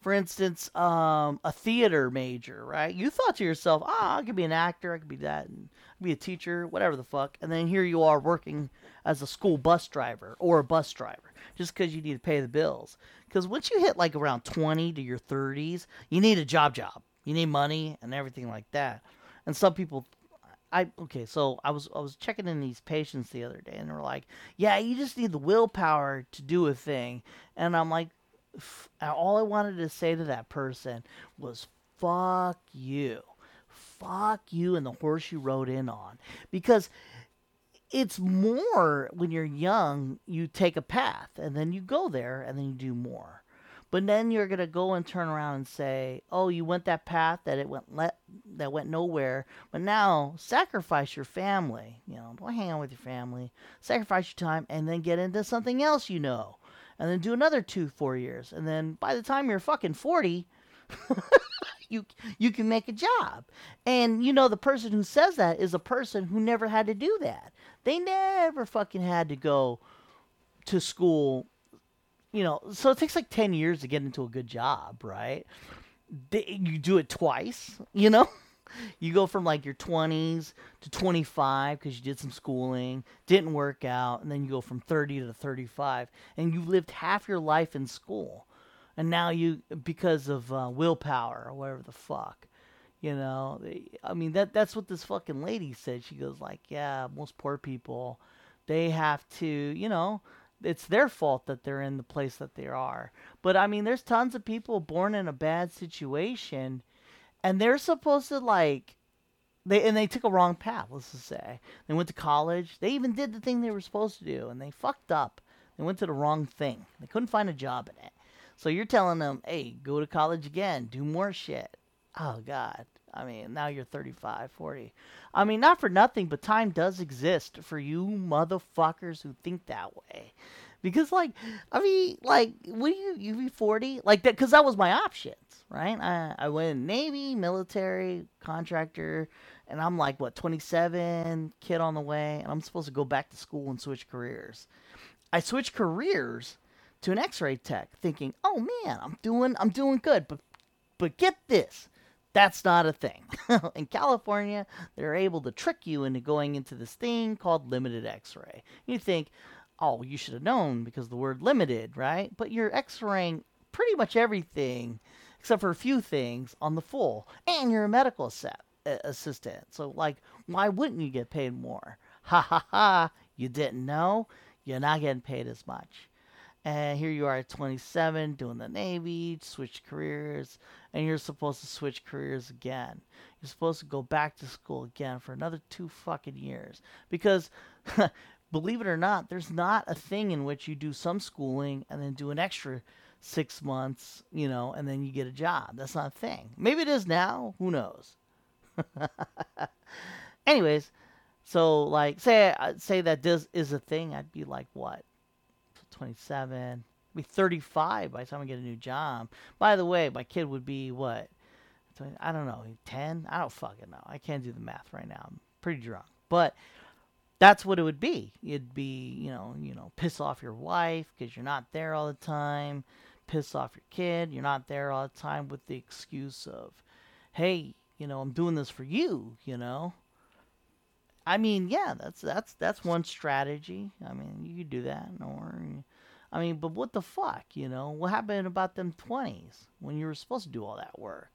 for instance, um, a theater major, right? You thought to yourself, ah, I could be an actor, I could be that, and I could be a teacher, whatever the fuck. And then here you are working as a school bus driver or a bus driver just because you need to pay the bills. Because once you hit like around 20 to your 30s, you need a job job. You need money and everything like that. And some people I okay, so I was I was checking in these patients the other day and they were like, "Yeah, you just need the willpower to do a thing." And I'm like, all I wanted to say to that person was fuck you. Fuck you and the horse you rode in on. Because it's more when you're young, you take a path and then you go there and then you do more. But then you're gonna go and turn around and say, "Oh, you went that path that it went let that went nowhere." But now sacrifice your family. You know, don't hang out with your family. Sacrifice your time and then get into something else you know, and then do another two, four years, and then by the time you're fucking forty, [laughs] you you can make a job. And you know the person who says that is a person who never had to do that. They never fucking had to go to school. You know, so it takes like 10 years to get into a good job, right? They, you do it twice, you know? [laughs] You go from like your 20s to 25 because you did some schooling, didn't work out, and then you go from 30 to 35, and you lived half your life in school and now you because of uh, willpower or whatever the fuck you know i mean that that's what this fucking lady said she goes like yeah most poor people they have to you know it's their fault that they're in the place that they are. But I mean, there's tons of people born in a bad situation, and they're supposed to like, they and they took a wrong path. Let's just say they went to college. They even did the thing they were supposed to do, and they fucked up. They went to the wrong thing. They couldn't find a job in it. So you're telling them, hey, go to college again, do more shit. Oh God. I mean, now you're 35, 40. I mean, not for nothing, but time does exist for you motherfuckers who think that way. Because, like, I mean, like, what you, you be 40? Like, that, because that was my options, right? I, I went Navy, military, contractor, and I'm like, what, 27, kid on the way, and I'm supposed to go back to school and switch careers. I switched careers to an x-ray tech thinking, oh man, I'm doing, I'm doing good, but, but get this that's not a thing. [laughs] in California, they're able to trick you into going into this thing called limited x ray. You think, oh, you should have known because the word limited, right? But you're x raying pretty much everything except for a few things on the full. And you're a medical set assistant. So, like, why wouldn't you get paid more? Ha ha ha. You didn't know? You're not getting paid as much. And here you are at 27 doing the Navy, switch careers, and you're supposed to switch careers again. You're supposed to go back to school again for another two fucking years. Because, [laughs] believe it or not, there's not a thing in which you do some schooling and then do an extra six months, you know, and then you get a job. That's not a thing. Maybe it is now. Who knows? [laughs] Anyways, so like say uh, say that this is a thing, I'd be like what 27, be 35 by the time I get a new job. By the way, my kid would be what? I don't know, 10? I don't fucking know. I can't do the math right now. I'm pretty drunk. But that's what it would be. It'd be, you know, you know, piss off your wife because you're not there all the time. Piss off your kid. You're not there all the time with the excuse of, hey, you know, I'm doing this for you, you know. I mean, yeah, that's that's that's one strategy. I mean, you could do that, or I mean, but what the fuck, you know? What happened about them twenties when you were supposed to do all that work?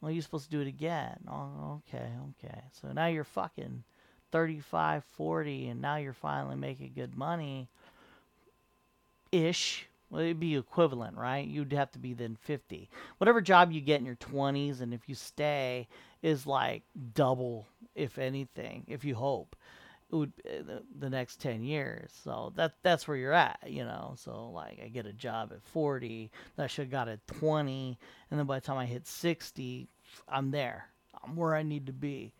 Well, you're supposed to do it again. Oh, okay, okay. So now you're fucking 35, 40, and now you're finally making good money. Ish. Well, it'd be equivalent, right? You'd have to be then 50. Whatever job you get in your 20s, and if you stay, is like double, if anything, if you hope, it would eh, the, the next 10 years. So that that's where you're at, you know. So like I get a job at 40, that I should have got at 20, and then by the time I hit 60, I'm there. I'm where I need to be.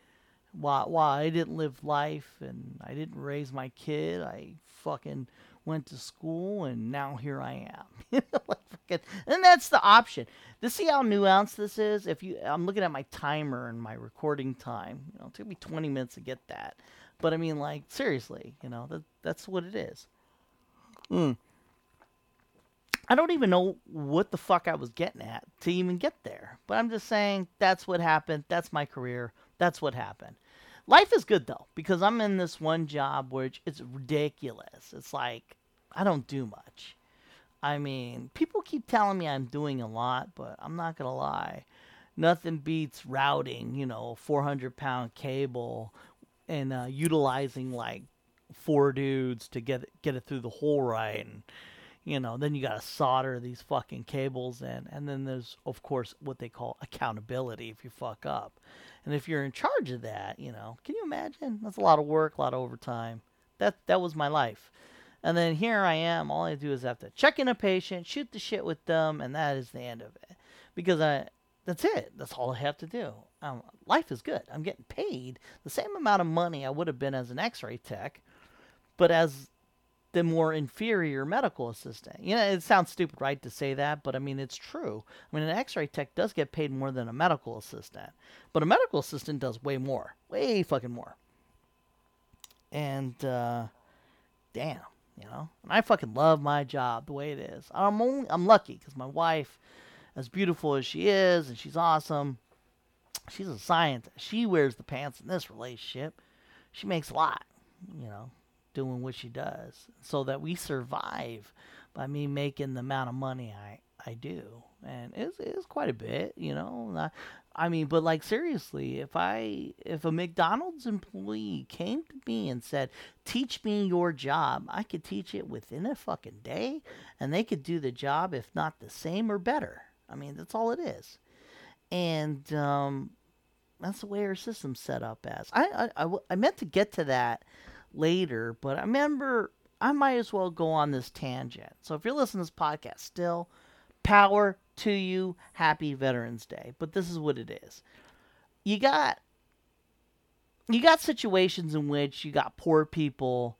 While while I didn't live life and I didn't raise my kid, I fucking went to school, and now here I am. [laughs] like, and that's the option. To see how nuanced this is, if you, I'm looking at my timer and my recording time. You know, it took me 20 minutes to get that, but I mean, like seriously, you know, that that's what it is. Hmm. I don't even know what the fuck I was getting at to even get there. But I'm just saying that's what happened. That's my career. That's what happened. Life is good though because I'm in this one job which it's ridiculous. It's like I don't do much. I mean, people keep telling me I'm doing a lot, but I'm not gonna lie. Nothing beats routing, you know, 400 pound cable and uh, utilizing like four dudes to get it, get it through the hole right and you know, then you got to solder these fucking cables in. And then there's, of course, what they call accountability if you fuck up. And if you're in charge of that, you know, can you imagine? That's a lot of work, a lot of overtime. That that was my life. And then here I am. All I do is have to check in a patient, shoot the shit with them, and that is the end of it. Because I, that's it. That's all I have to do. Um, life is good. I'm getting paid the same amount of money I would have been as an X-ray tech, but as the more inferior medical assistant. You know, it sounds stupid, right, to say that, but I mean, it's true. I mean, an x ray tech does get paid more than a medical assistant, but a medical assistant does way more. Way fucking more. And, uh, damn, you know, and I fucking love my job the way it is. I'm only, I'm lucky because my wife, as beautiful as she is, and she's awesome, she's a scientist. She wears the pants in this relationship. She makes a lot, you know doing what she does so that we survive by me making the amount of money I, I do, and it's it's quite a bit, you know. I mean, but like seriously, if I if a McDonald's employee came to me and said, "Teach me your job," I could teach it within a fucking day, and they could do the job if not the same or better. I mean, that's all it is, and um, that's the way our system's set up as. I, I, I, I meant to get to that later, but I remember I might as well go on this tangent. So if you're listening to this podcast still, power to you. Happy Veterans Day. But this is what it is. You got you got situations in which you got poor people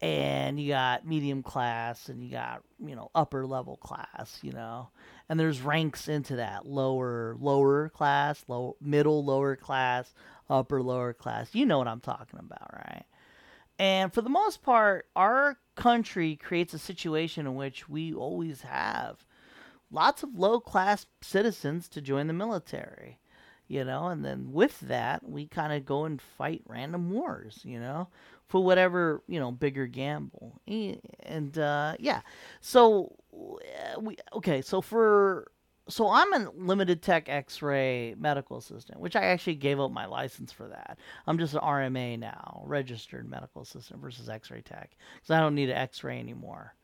and you got medium class and you got, you know, upper level class, you know. And there's ranks into that. Lower lower class, low middle lower class, upper lower class. You know what I'm talking about, right? And for the most part, our country creates a situation in which we always have lots of low class citizens to join the military, you know, and then with that, we kind of go and fight random wars, you know, for whatever, you know, bigger gamble. And uh, yeah, so we, okay, so for, so I'm a limited tech x-ray medical assistant, which I actually gave up my license for that. I'm just an RMA now, registered medical assistant versus x-ray tech, because I don't need an x-ray anymore.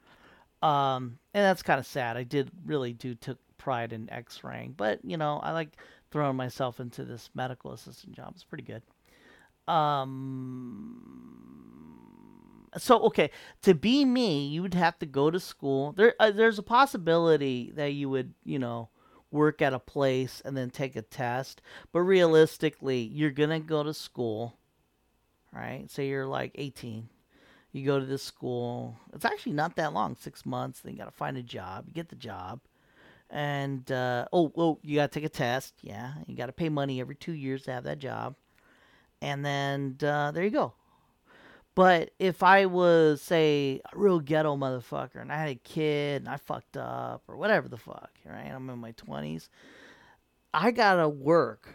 Um, and that's kind of sad. I did really do took pride in X-raying, but you know, I like throwing myself into this medical assistant job. It's pretty good. Um, so okay, to be me, you would have to go to school. There, uh, there's a possibility that you would, you know, work at a place and then take a test. But realistically, you're gonna go to school, right? Say you're like 18 you go to this school. It's actually not that long, six months. Then you got to find a job. You get the job, and uh, oh, oh, you got to take a test. Yeah, you got to pay money every two years to have that job, and then uh, there you go. But if I was, say, a real ghetto motherfucker and I had a kid and I fucked up or whatever the fuck, right? I'm in my 20s. I gotta work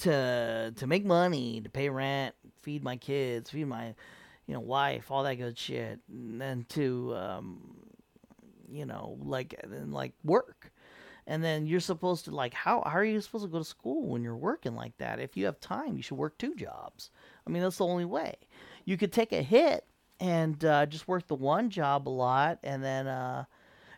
to to make money, to pay rent, feed my kids, feed my you know, wife, all that good shit, and then to, um, you know, like, and like work. And then you're supposed to like how how are you supposed to go to school when you're working like that? If you have time, you should work two jobs. I mean, that's the only way. You could take a hit and uh, just work the one job a lot, and then uh,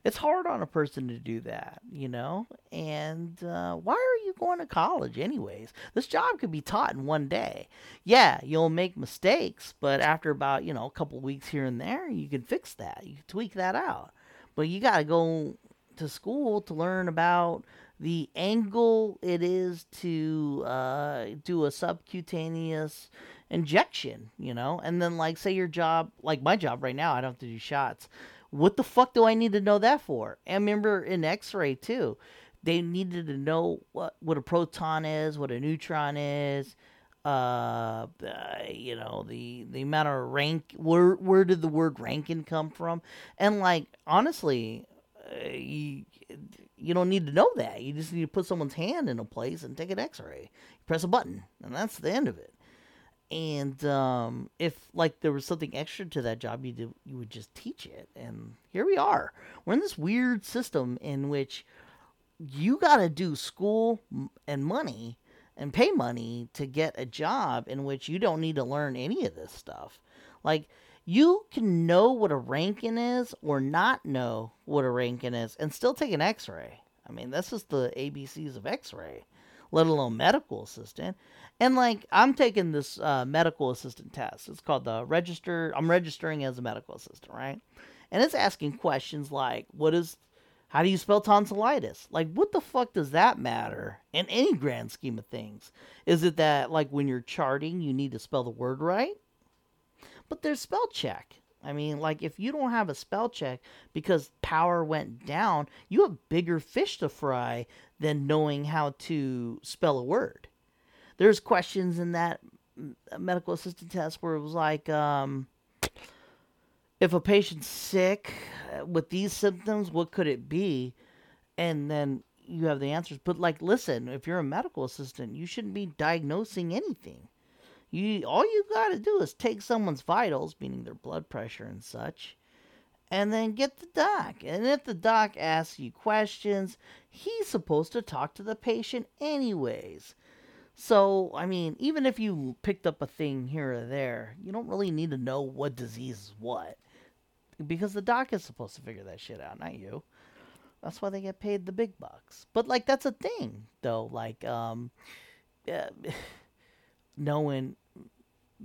it's hard on a person to do that, you know? And uh, why are you going to college, anyways? This job could be taught in one day. Yeah, you'll make mistakes, but after about, you know, a couple weeks here and there, you can fix that. You can tweak that out. But you got to go to school to learn about the angle it is to uh, do a subcutaneous injection, you know? And then, like, say your job, like my job right now, I don't have to do shots. What the fuck do I need to know that for? And remember in X-ray too, they needed to know what what a proton is, what a neutron is, uh, uh, you know the the amount of rank where where did the word roentgen come from and like honestly uh, you, you don't need to know that you just need to put someone's hand in a place and take an x-ray press a button and that's the end of it and um, if like there was something extra to that job, you you would just teach it. And here we are. We're in this weird system in which you got to do school and money and pay money to get a job in which you don't need to learn any of this stuff. Like you can know what a roentgen is or not know what a roentgen is and still take an X-ray. I mean, this is the ABCs of X-ray, let alone medical assistant. And like I'm taking this uh, medical assistant test. It's called the register. I'm registering as a medical assistant, right? And it's asking questions like, "What is? How do you spell tonsillitis? Like, what the fuck does that matter in any grand scheme of things? Is it that like when you're charting, you need to spell the word right? But there's spell check. I mean, like if you don't have a spell check because power went down, you have bigger fish to fry than knowing how to spell a word there's questions in that medical assistant test where it was like, um, if a patient's sick uh, with these symptoms, what could it be? And then you have the answers. But like, listen, if you're a medical assistant, you shouldn't be diagnosing anything. You all you got to do is take someone's vitals, meaning their blood pressure and such, and then get the doc. And if the doc asks you questions, he's supposed to talk to the patient anyways. So, I mean, even if you picked up a thing here or there, you don't really need to know what disease is what. Because the doc is supposed to figure that shit out, not you. That's why they get paid the big bucks. But like that's a thing though, like um [laughs] knowing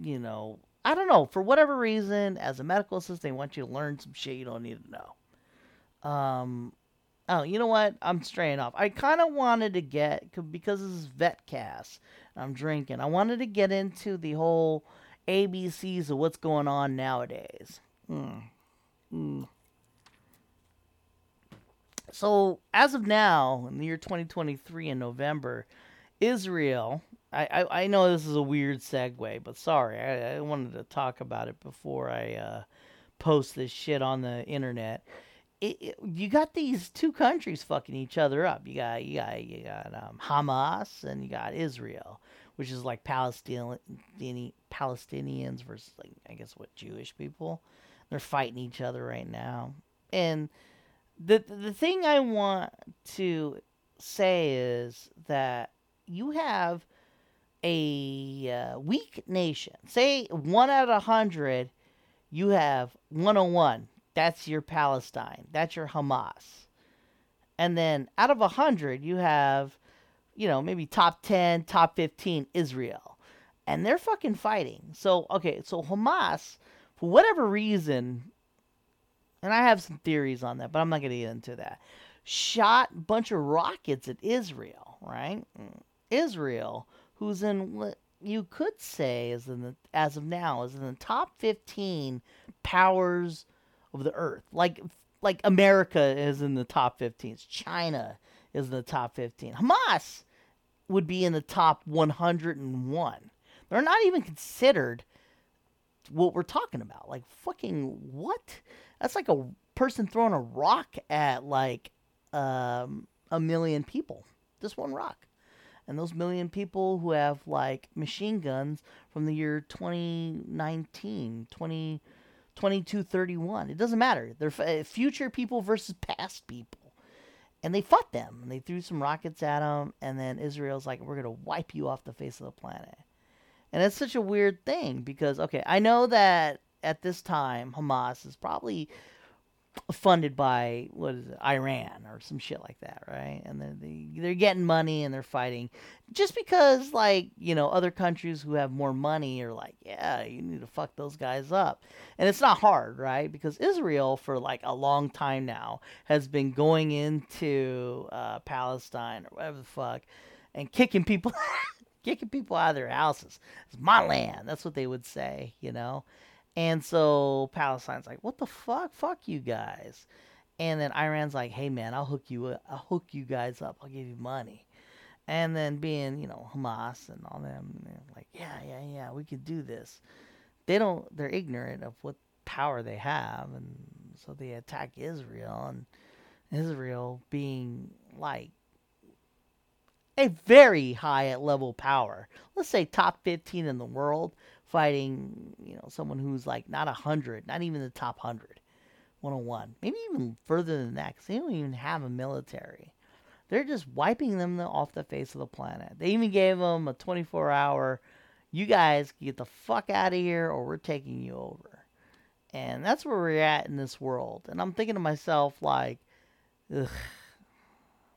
you know, I don't know, for whatever reason as a medical assistant they want you to learn some shit you don't need to know. Um Oh, you know what? I'm straying off. I kind of wanted to get because this is VetCast. I'm drinking. I wanted to get into the whole ABCs of what's going on nowadays. Hmm. Hmm. So, as of now, in the year 2023 in November, Israel. I, I, I know this is a weird segue, but sorry, I, I wanted to talk about it before I uh, post this shit on the internet it, it, you got these two countries fucking each other up. You got you got you got um, Hamas and you got Israel, which is like Palestinian Palestinians versus like I guess what Jewish people. They're fighting each other right now, and the the thing I want to say is that you have a uh, weak nation. Say one out of hundred, you have 101 that's your Palestine. That's your Hamas. And then out of 100, you have, you know, maybe top 10, top 15 Israel. And they're fucking fighting. So, okay, so Hamas, for whatever reason, and I have some theories on that, but I'm not going to get into that, shot a bunch of rockets at Israel, right? Israel, who's in what you could say is in the, as of now, is in the top 15 powers – of the earth. Like like America is in the top 15. China is in the top 15. Hamas would be in the top 101. They're not even considered what we're talking about. Like fucking what? That's like a person throwing a rock at like um, a million people. Just one rock. And those million people who have like machine guns from the year 2019, 20 2231. It doesn't matter. They're uh, future people versus past people. And they fought them. They threw some rockets at them. And then Israel's like, we're going to wipe you off the face of the planet. And it's such a weird thing because, okay, I know that at this time, Hamas is probably funded by what is it, Iran or some shit like that, right? And they, they're getting money and they're fighting just because like you know other countries who have more money are like, yeah, you need to fuck those guys up, and it's not hard, right? Because Israel for like a long time now has been going into uh, Palestine or whatever the fuck and kicking people. [laughs] kicking people out of their houses. It's my land. That's what they would say, you know. And so Palestine's like, "What the fuck? Fuck you guys." And then Iran's like, "Hey man, I'll hook you up. I'll hook you guys up. I'll give you money." And then being, you know, Hamas and all them, like, "Yeah, yeah, yeah, we could do this." They don't. They're ignorant of what power they have, and so they attack Israel. And Israel being like a very high level power, let's say top 15 in the world, fighting, you know, someone who's like not a hundred, not even the top hundred, 101, maybe even further than that, because they don't even have a military. They're just wiping them off the face of the planet. They even gave them a 24 hour, you guys get the fuck out of here or we're taking you over. And that's where we're at in this world. And I'm thinking to myself, like, ugh,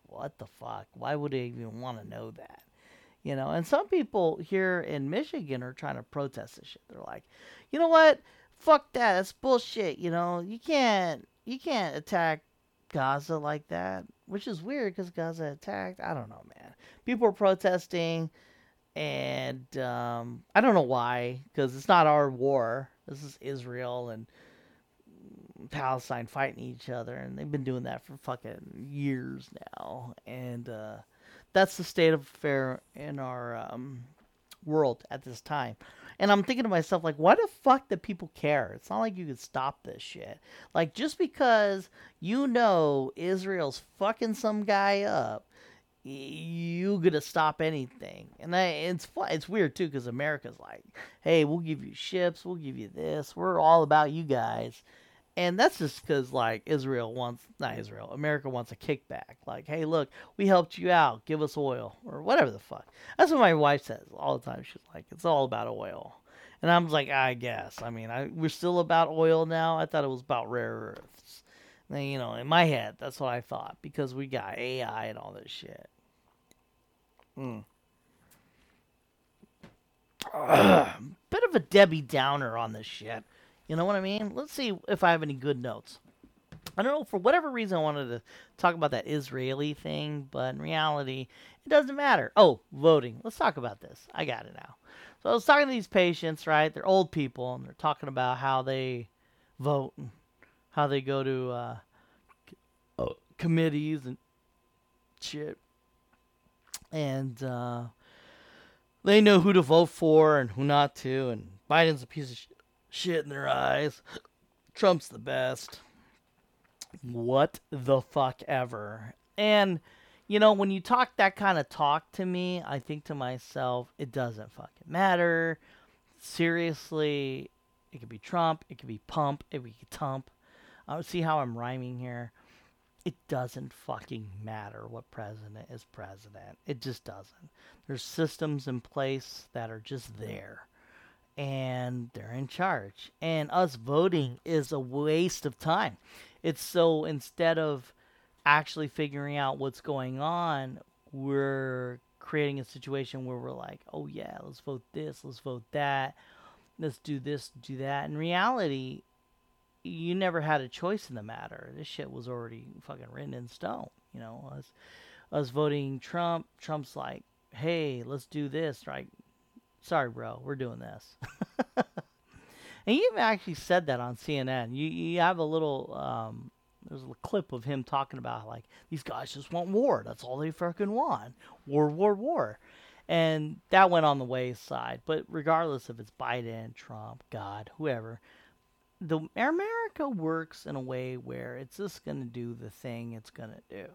what the fuck? Why would I even want to know that? You know, and some people here in Michigan are trying to protest this shit. They're like, you know what? Fuck that. That's bullshit. You know, you can't you can't attack Gaza like that, which is weird because Gaza attacked. I don't know, man. People are protesting, and um, I don't know why because it's not our war. This is Israel and Palestine fighting each other, and they've been doing that for fucking years now. And uh, that's the state of affair in our um, world at this time. And I'm thinking to myself, like, why the fuck do people care? It's not like you could stop this shit. Like, just because you know Israel's fucking some guy up, you gonna stop anything. And I, it's it's weird too because America's like, hey, we'll give you ships, we'll give you this, we're all about you guys. And that's just because like Israel wants not Israel, America wants a kickback. Like, hey, look, we helped you out, give us oil or whatever the fuck. That's what my wife says all the time. She's like, it's all about oil, and I'm like, I guess. I mean, I we're still about oil now. I thought it was about rare earths. And, you know, in my head, that's what I thought because we got AI and all this shit. Hmm. bit of a Debbie Downer on this shit. You know what I mean? Let's see if I have any good notes. I don't know, for whatever reason, I wanted to talk about that Israeli thing, but in reality, it doesn't matter. Oh, voting. Let's talk about this. I got it now. So I was talking to these patients, right? They're old people, and they're talking about how they vote and how they go to uh, uh, committees and shit. And uh, they know who to vote for and who not to, and Biden's a piece of shit shit in their eyes. Trump's the best. What the fuck ever. And, you know, when you talk that kind of talk to me, I think to myself, it doesn't fucking matter. Seriously, it could be Trump, it could be Pump, it could be Tump. I see how I'm rhyming here. It doesn't fucking matter what president is president. It just doesn't. There's systems in place that are just there and they're in charge. And us voting is a waste of time. It's so instead of actually figuring out what's going on, we're creating a situation where we're like, oh yeah, let's vote this, let's vote that, let's do this, do that. In reality, you never had a choice in the matter. This shit was already fucking written in stone. You know, us, us voting Trump, Trump's like, hey, let's do this, right? Sorry, bro, we're doing this. [laughs] and you even actually said that on CNN. You you have a little um, there's a clip of him talking about like these guys just want war. That's all they fucking want. War, war, war. And that went on the wayside. But regardless if it's Biden, Trump, God, whoever, the America works in a way where it's just gonna do the thing it's gonna do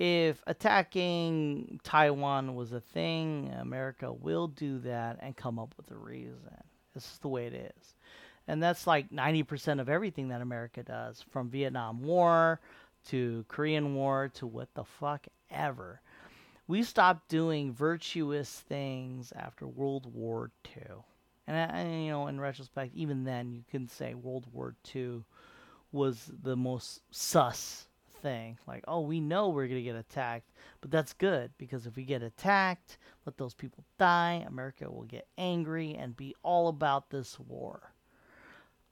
if attacking Taiwan was a thing, America will do that and come up with a reason. This is the way it is. And that's like 90% of everything that America does, from Vietnam War to Korean War to what the fuck ever. We stopped doing virtuous things after World War II. And, uh, and you know, in retrospect, even then, you can say World War II was the most sus thing. Like, oh, we know we're going to get attacked, but that's good because if we get attacked, let those people die, America will get angry and be all about this war.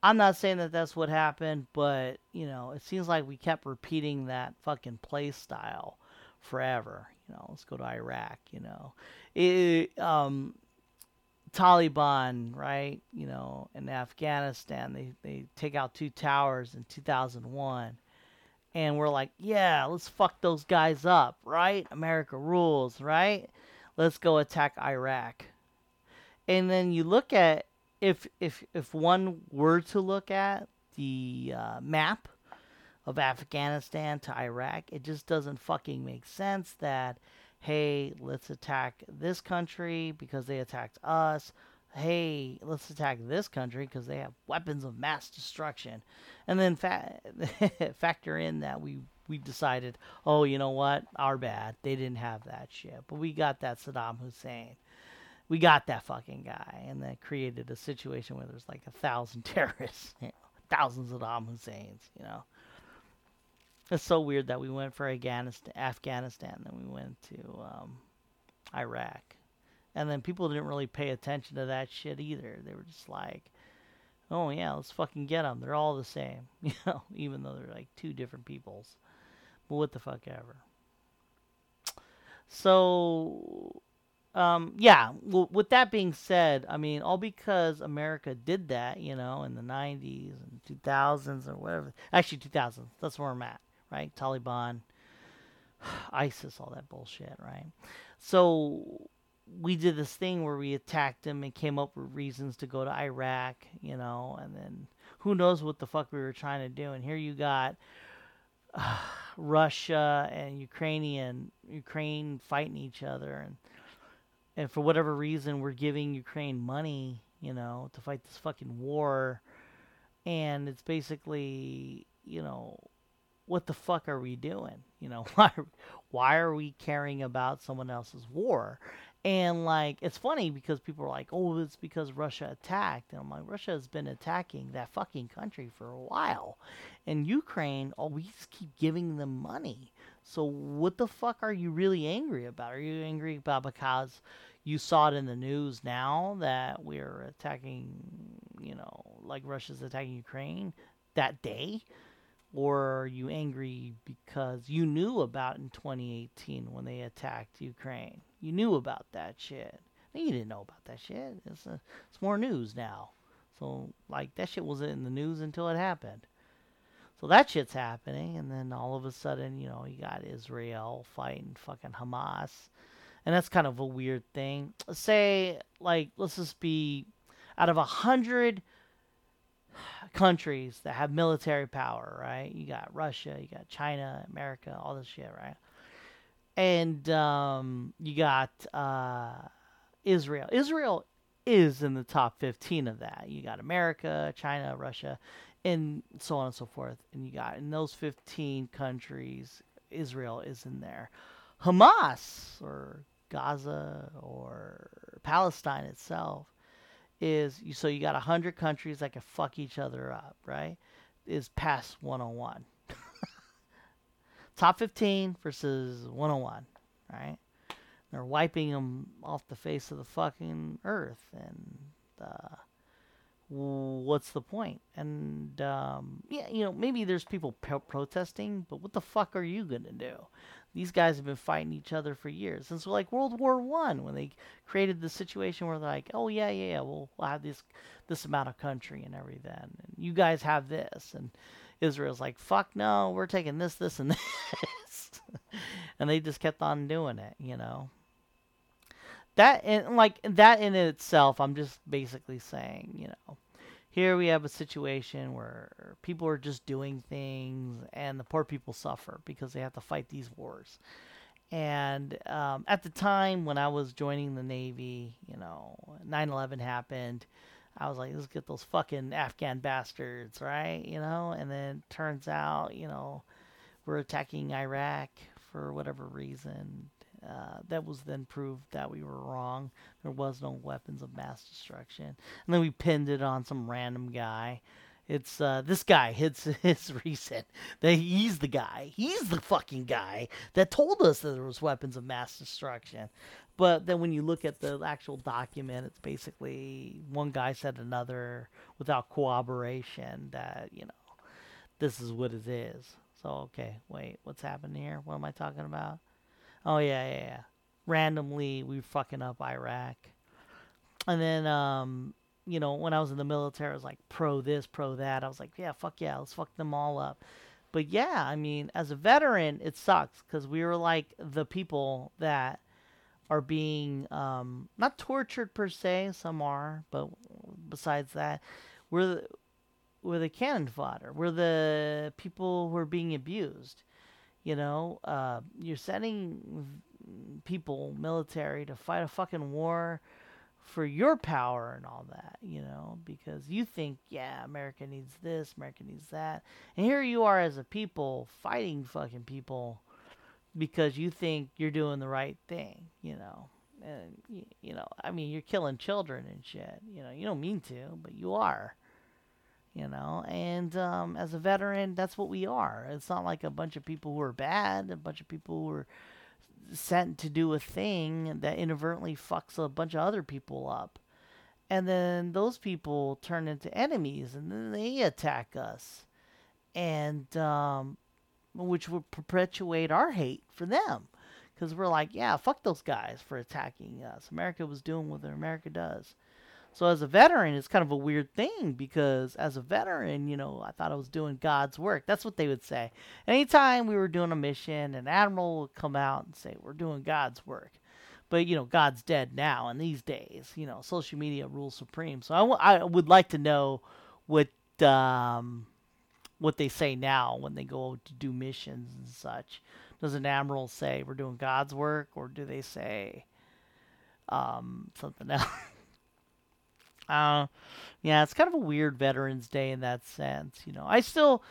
I'm not saying that that's what happened, but, you know, it seems like we kept repeating that fucking play style forever. You know, let's go to Iraq, you know. It, um, Taliban, right? You know, in Afghanistan, they, they take out two towers in 2001 and we're like, yeah, let's fuck those guys up, right? America rules, right? Let's go attack Iraq. And then you look at if if if one were to look at the uh, map of Afghanistan to Iraq, it just doesn't fucking make sense that hey, let's attack this country because they attacked us hey, let's attack this country because they have weapons of mass destruction. And then fa- [laughs] factor in that we we decided, oh, you know what? Our bad. They didn't have that shit. But we got that Saddam Hussein. We got that fucking guy. And that created a situation where there's like a thousand [laughs] terrorists, you know, thousands of Saddam Husseins, you know. It's so weird that we went for Afghanistan, Afghanistan then we went to um, Iraq. And then people didn't really pay attention to that shit either. They were just like, oh yeah, let's fucking get them. They're all the same, [laughs] you know, even though they're like two different peoples. But what the fuck ever. So, um, yeah. Well, with that being said, I mean, all because America did that, you know, in the '90s and 2000s or whatever. Actually, 2000s. That's where I'm at, right? Taliban, [sighs] ISIS, all that bullshit, right? So we did this thing where we attacked them and came up with reasons to go to Iraq, you know, and then who knows what the fuck we were trying to do. And here you got uh, [sighs] Russia and Ukrainian Ukraine fighting each other, and and for whatever reason we're giving Ukraine money, you know, to fight this fucking war. and it's basically you know what the fuck are we doing? You know, [laughs] why why are we caring about someone else's war? And like it's funny because people are like, "Oh, it's because Russia attacked." And I'm like, "Russia has been attacking that fucking country for a while." And Ukraine, oh, we just keep giving them money. So what the fuck are you really angry about? Are you angry about because you saw it in the news now that we're attacking, you know, like Russia's attacking Ukraine that day? Or are you angry because you knew about in 2018 when they attacked Ukraine? You knew about that shit. You didn't know about that shit. It's, a, it's more news now. So, like, that shit wasn't in the news until it happened. So that shit's happening, and then all of a sudden, you know, you got Israel fighting fucking Hamas. And that's kind of a weird thing. Say, like, let's just be out of a hundred countries that have military power, right? You got Russia, you got China, America, all this shit, right? And um, you got uh, Israel. Israel is in the top 15 of that. You got America, China, Russia, and so on and so forth. And you got in those 15 countries, Israel is in there. Hamas or Gaza or Palestine itself is so you got 100 countries that can fuck each other up, right? Is past 101. Top 15 versus 101, right? They're wiping them off the face of the fucking earth and uh, what's the point? And um, yeah, you know, maybe there's people pro- protesting, but what the fuck are you gonna do? These guys have been fighting each other for years since like World War One, when they created the situation where they're like, "Oh yeah, yeah, yeah, we'll, we'll have this this amount of country and everything, and you guys have this," and Israel's like, "Fuck no, we're taking this, this, and [laughs] this," and they just kept on doing it, you know? That and like that in itself i'm just basically saying you know here we have a situation where people are just doing things and the poor people suffer because they have to fight these wars. And um, at the time when i was joining the navy you know 9-11 happened i was like let's get those fucking afghan bastards right you know and then turns out you know we're attacking iraq for whatever reason uh, that was then proved that we were wrong. There was no weapons of mass destruction. And then we pinned it on some random guy. It's uh, this guy. [laughs] It's his reason that he's the guy. He's the fucking guy that told us that there was weapons of mass destruction. But then when you look at the actual document, it's basically one guy said another without corroboration that you know this is what it is. So okay, wait, what's happening here? What am I talking about? Oh yeah, yeah, yeah. Randomly, we fucking up Iraq, and then um, you know, when I was in the military, I was like pro this, pro that. I was like, yeah, fuck yeah, let's fuck them all up. But yeah, I mean, as a veteran, it sucks because we were like the people that are being um, not tortured per se. Some are, but besides that, we're the, we're the cannon fodder. We're the people who are being abused. You know, uh, you're sending people, military, to fight a fucking war for your power and all that, you know, because you think, yeah, America needs this, America needs that. And here you are as a people fighting fucking people because you think you're doing the right thing, you know. And, you, know, I mean, you're killing children and shit. You know, you don't mean to, but you are you know and um, as a veteran that's what we are it's not like a bunch of people who are bad a bunch of people who are sent to do a thing that inadvertently fucks a bunch of other people up and then those people turn into enemies and then they attack us and um, which would perpetuate our hate for them because we're like yeah fuck those guys for attacking us america was doing what america does so as a veteran, it's kind of a weird thing because as a veteran, you know, I thought I was doing God's work. That's what they would say. Anytime we were doing a mission, an admiral would come out and say, "We're doing God's work." But you know, God's dead now and these days. You know, social media rules supreme. So I, w- I would like to know what um, what they say now when they go to do missions and such. Does an admiral say we're doing God's work, or do they say um, something [laughs] else? Uh, yeah, it's kind of a weird Veterans Day in that sense. You know, I still,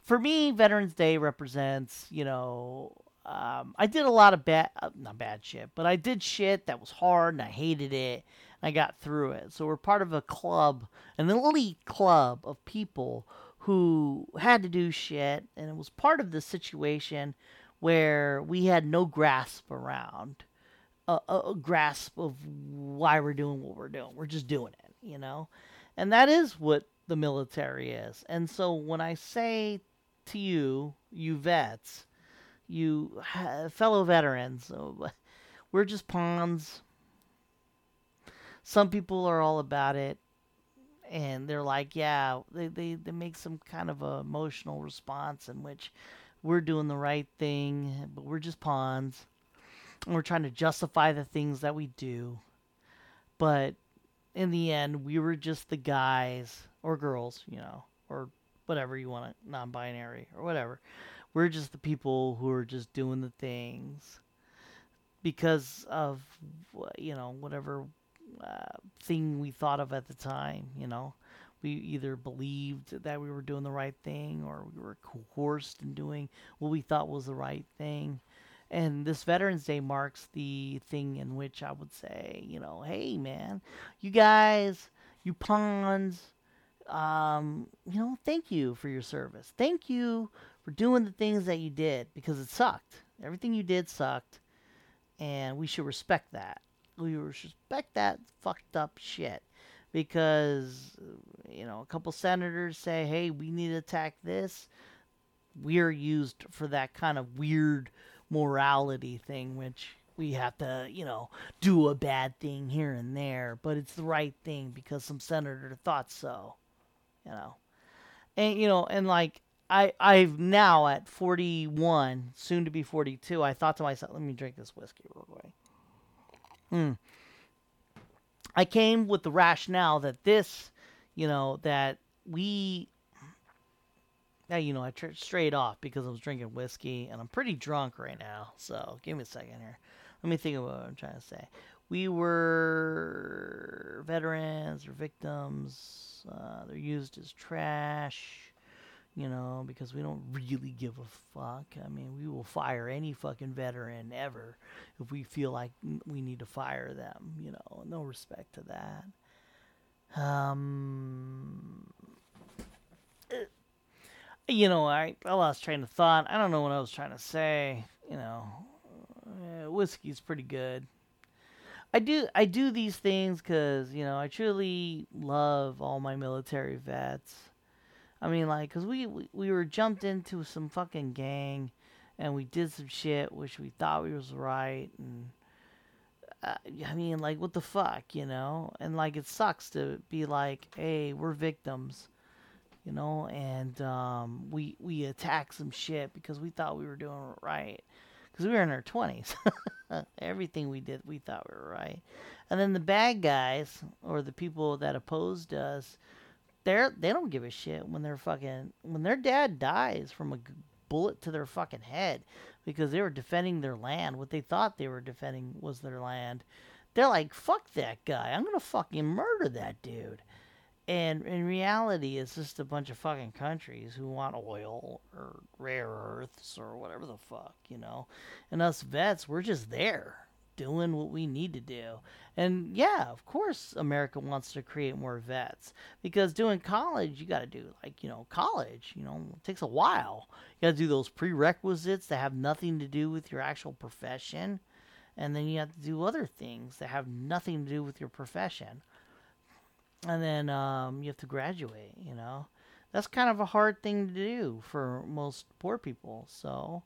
for me, Veterans Day represents, you know, um, I did a lot of bad, uh, not bad shit, but I did shit that was hard and I hated it. I got through it. So we're part of a club, an elite club of people who had to do shit, and it was part of the situation where we had no grasp around a, a, grasp of why we're doing what we're doing. We're just doing it, you know, and that is what the military is. And so when I say to you, you vets, you fellow veterans, uh, we're just pawns. Some people are all about it and they're like, yeah, they, they, they make some kind of a emotional response in which we're doing the right thing, but we're just pawns. And we're trying to justify the things that we do. But in the end, we were just the guys or girls, you know, or whatever you want to, non binary or whatever. We're just the people who are just doing the things because of, you know, whatever uh, thing we thought of at the time. You know, we either believed that we were doing the right thing or we were coerced in doing what we thought was the right thing. And this Veterans Day marks the thing in which I would say, you know, hey man, you guys, you pawns, um, you know, thank you for your service. Thank you for doing the things that you did because it sucked. Everything you did sucked, and we should respect that we respect that fucked up shit because you know a couple senators say hey we need to attack this. We're used for that kind of weird morality thing which we have to you know do a bad thing here and there but it's the right thing because some senator thought so you know. And you know and like I I've now at 41 soon to be 42 I thought to myself let me drink this whiskey real quick Hmm. I came with the rationale that this, you know, that we, yeah, you know, I tripped straight off because I was drinking whiskey and I'm pretty drunk right now. So give me a second here. Let me think of what I'm trying to say. We were veterans or victims. Uh, they're used as trash you know, because we don't really give a fuck. I mean, we will fire any fucking veteran ever if we feel like we need to fire them, you know, no respect to that. Um, eh, you know, I, I lost train of thought. I don't know what I was trying to say. You know, uh, whiskey's pretty good. I do I do these things because you know I truly love all my military vets I mean, like, cause we, we we were jumped into some fucking gang, and we did some shit which we thought we was right, and uh, I mean, like, what the fuck, you know? And like, it sucks to be like, hey, we're victims, you know, and um, we we attack some shit because we thought we were doing right, because we were in our twenties. [laughs] Everything we did, we thought we were right, and then the bad guys or the people that opposed us they're they don't give a shit when their fucking when their dad dies from a bullet to their fucking head because they were defending their land. What they thought they were defending was their land. They're like, fuck that guy. I'm gonna fucking murder that dude. And in reality, it's just a bunch of fucking countries who want oil or rare earths or whatever the fuck, you know. And us vets, we're just there doing what we need to do. And yeah, of course, America wants to create more vets because doing college, you got to do like, you know, college, you know, it takes a while. You got to do those prerequisites that have nothing to do with your actual profession. And then you have to do other things that have nothing to do with your profession. And then um, you have to graduate, you know. That's kind of a hard thing to do for most poor people. So,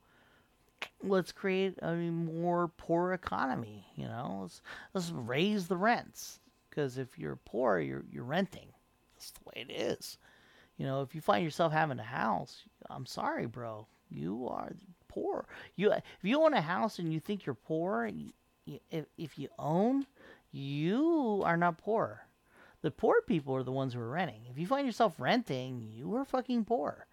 let's create a more poor economy. You know, let's let's raise the rents because if you're poor, you're you're renting. That's the way it is. You know, if you find yourself having a house, I'm sorry, bro. You are poor. You if you own a house and you think you're poor, you, if if you own, you are not poor. The poor people are the ones who are renting. If you find yourself renting, you are fucking poor.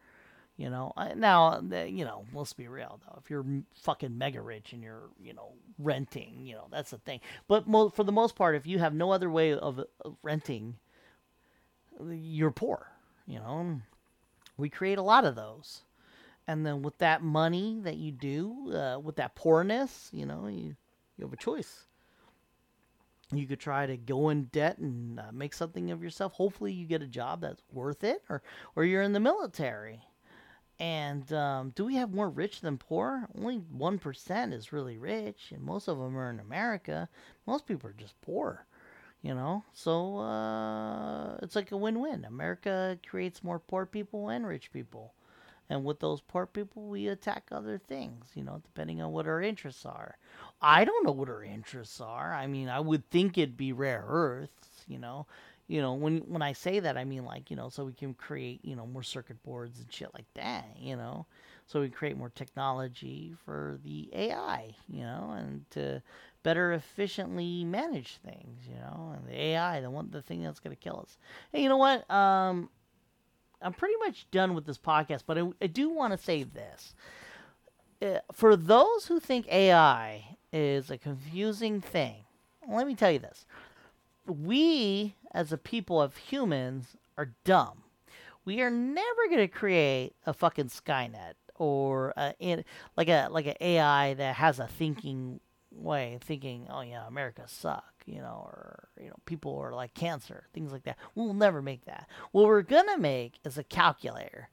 You know, now you know. Let's be real though. If you're fucking mega rich and you're, you know, renting, you know, that's the thing. But mo- for the most part, if you have no other way of, of renting you're poor. You know, we create a lot of those, and then with that money that you do, uh, with that poorness, you know, you you have a choice. You could try to go in debt and uh, make something of yourself. Hopefully, you get a job that's worth it, or or you're in the military. And um, do we have more rich than poor? Only one percent is really rich, and most of them are in America. Most people are just poor, you know. So uh, it's like a win-win. America creates more poor people and rich people, and with those poor people, we attack other things, you know, depending on what our interests are. I don't know what our interests are. I mean, I would think it'd be rare earths, you know. You know, when when I say that, I mean like, you know, so we can create, you know, more circuit boards and shit like that, you know. So we create more technology for the AI, you know, and to better efficiently manage things, you know. And the AI, the one the thing that's going to kill us. Hey, you know what? Um I'm pretty much done with this podcast, but I, I do want to say this. Uh, for those who think AI is a confusing thing, let me tell you this. We, as a people of humans, are dumb. We are never going to create a fucking Skynet or a, like a like an AI that has a thinking way, thinking, oh yeah, America suck you know, or you know, people are like cancer, things like that. We'll never make that. What we're gonna make is a calculator.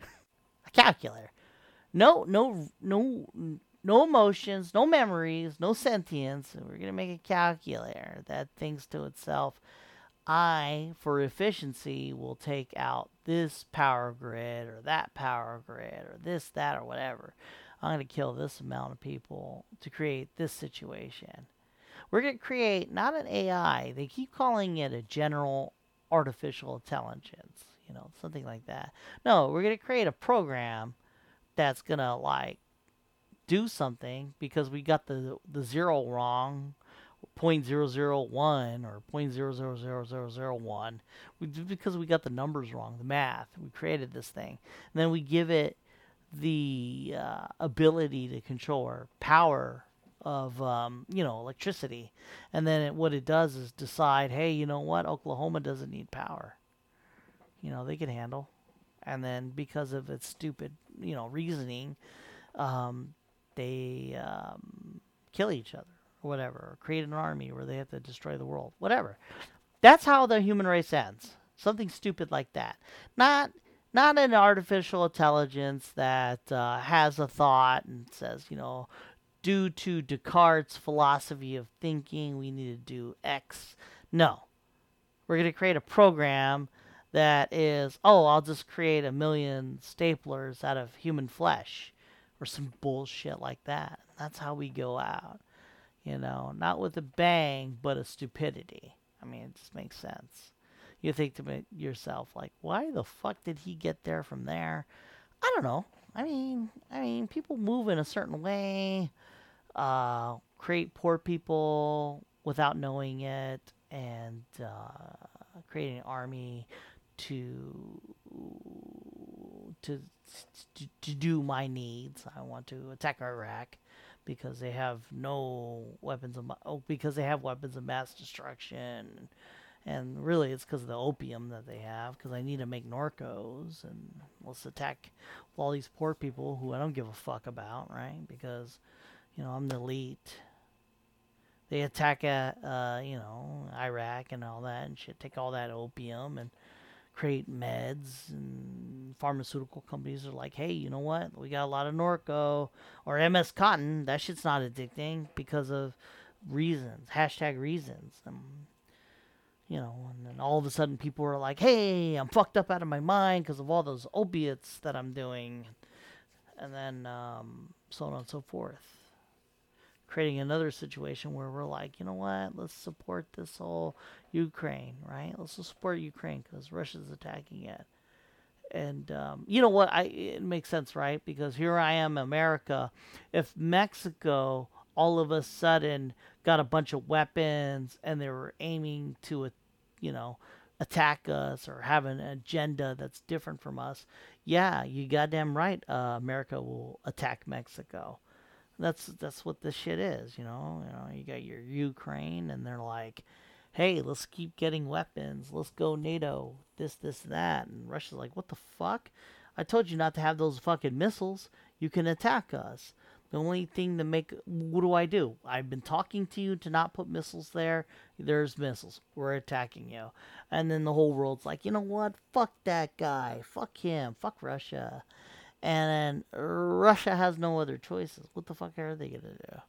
[laughs] a calculator. No, no, no, no emotions, no memories, no sentience. We're gonna make a calculator that thinks to itself. I, for efficiency, will take out this power grid or that power grid or this, that, or whatever. I'm going to kill this amount of people to create this situation. We're going to create not an AI. They keep calling it a general artificial intelligence, you know, something like that. No, we're going to create a program that's going to like do something because we got the the zero wrong 0.001 or 0.000001 we, because we got the numbers wrong the math we created this thing. And then we give it the uh, ability to control our power of um, you know electricity, and then it, what it does is decide, hey, you know what, Oklahoma doesn't need power. You know they can handle, and then because of its stupid you know reasoning, um, they um, kill each other or whatever, or create an army where they have to destroy the world, whatever. That's how the human race ends. Something stupid like that. Not not an artificial intelligence that uh, has a thought and says, you know, due to Descartes' philosophy of thinking, we need to do X. No. We're going to create a program that is, oh, I'll just create a million staplers out of human flesh or some bullshit like that. That's how we go out. You know, not with a bang, but a stupidity. I mean, it just makes sense. You think to yourself, like, why the fuck did he get there from there? I don't know. I mean, I mean, people move in a certain way uh, create poor people without knowing it and uh, create an army to to to, to do my needs. I want to attack Iraq because they have no weapons of oh, because they have weapons of mass destruction. And really, it's because of the opium that they have. Because I need to make Norcos, and let's attack all these poor people who I don't give a fuck about, right? Because you know, I'm the elite. They attack, uh, uh, you know, Iraq and all that and shit. Take all that opium and create meds. And pharmaceutical companies are like, hey, you know what? We got a lot of Norco or MS Contin. That shit's not addicting because of reasons. Hashtag reasons. Um, you know, and then all of a sudden people are like, hey, I'm fucked up out of my mind because of all those opiates that I'm doing. And then um, so on and so forth creating another situation where we're like, you know what, let's support this whole Ukraine, right? Let's support Ukraine because Russia's attacking it. And um, you know what? I it makes sense, right? Because here I am, America. If Mexico all of a sudden got a bunch of weapons and they were aiming to, you know, attack us or have an agenda that's different from us, yeah, you goddamn right. Uh, America will attack Mexico that's that's what this shit is, you know. You know, you got your Ukraine, and they're like, hey, let's keep getting weapons. Let's go NATO. This, this, that. And Russia's like, what the fuck? I told you not to have those fucking missiles. You can attack us. The only thing to make what do I do? I've been talking to you to not put missiles there. There's missiles. We're attacking you. And then the whole world's like, you know what? Fuck that guy. Fuck him. Fuck Russia. And then Russia has no other choices. What the fuck are they gonna do?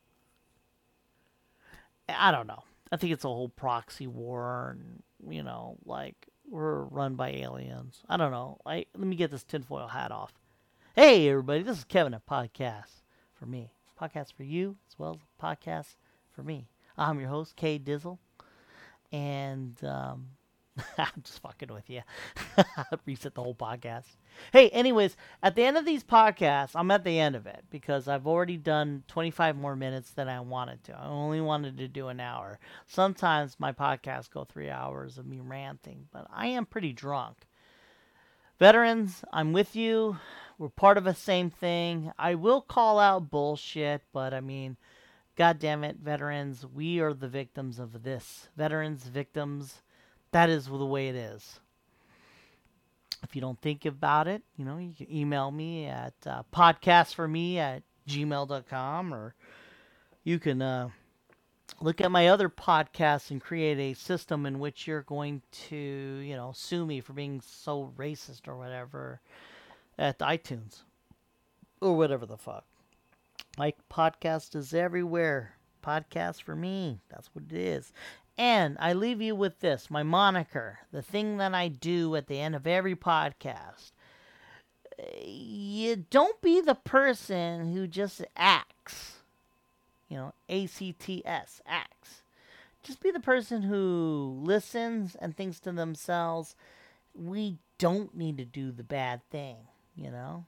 I don't know. I think it's a whole proxy war, and you know, like we're run by aliens. I don't know. I let me get this tinfoil hat off. Hey, everybody, this is Kevin at Podcast for me, podcast for you as well as podcast for me. I'm your host, K Dizzle, and um, [laughs] I'm just fucking with you. [laughs] Reset the whole podcast. Hey, anyways, at the end of these podcasts, I'm at the end of it because I've already done 25 more minutes than I wanted to. I only wanted to do an hour. Sometimes my podcasts go three hours of me ranting, but I am pretty drunk. Veterans, I'm with you. We're part of the same thing. I will call out bullshit, but I mean, God damn it, veterans, we are the victims of this. Veterans, victims that is the way it is. If you don't think about it, you know, you can email me at uh, podcastforme at gmail.com or you can uh, look at my other podcasts and create a system in which you're going to, you know, sue me for being so racist or whatever at iTunes or whatever the fuck. My podcast is everywhere. Podcast for me. That's what it is. And I leave you with this my moniker, the thing that I do at the end of every podcast. You don't be the person who just acts. You know, A C T S, acts. Just be the person who listens and thinks to themselves, we don't need to do the bad thing, you know?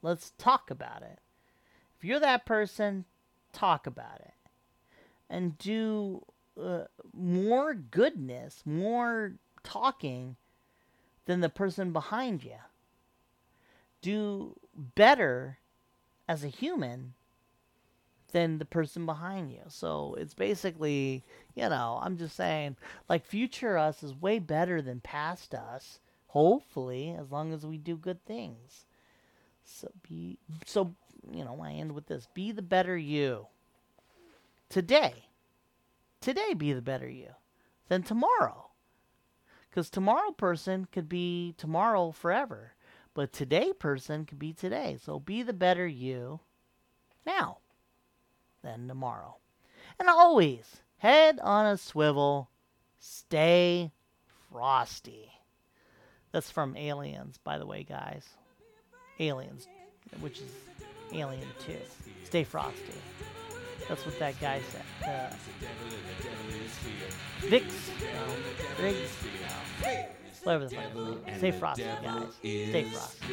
Let's talk about it. If you're that person, talk about it. And do uh, more goodness, more talking than the person behind you. Do better as a human than the person behind you. So it's basically, you know, I'm just saying, like, future us is way better than past us, hopefully, as long as we do good things. So be, so, you know, I end with this be the better you today today be the better you than tomorrow. Because tomorrow person could be tomorrow forever, but today person could be today. So be the better you now than tomorrow. And always, head on a swivel, stay frosty. That's from Aliens, by the way, guys. Aliens, which is Alien 2. Stay frosty. That's what that guy said. Uh, Vix, no, Riggs, whatever the fuck. Stay frosty, guys. Stay frosty.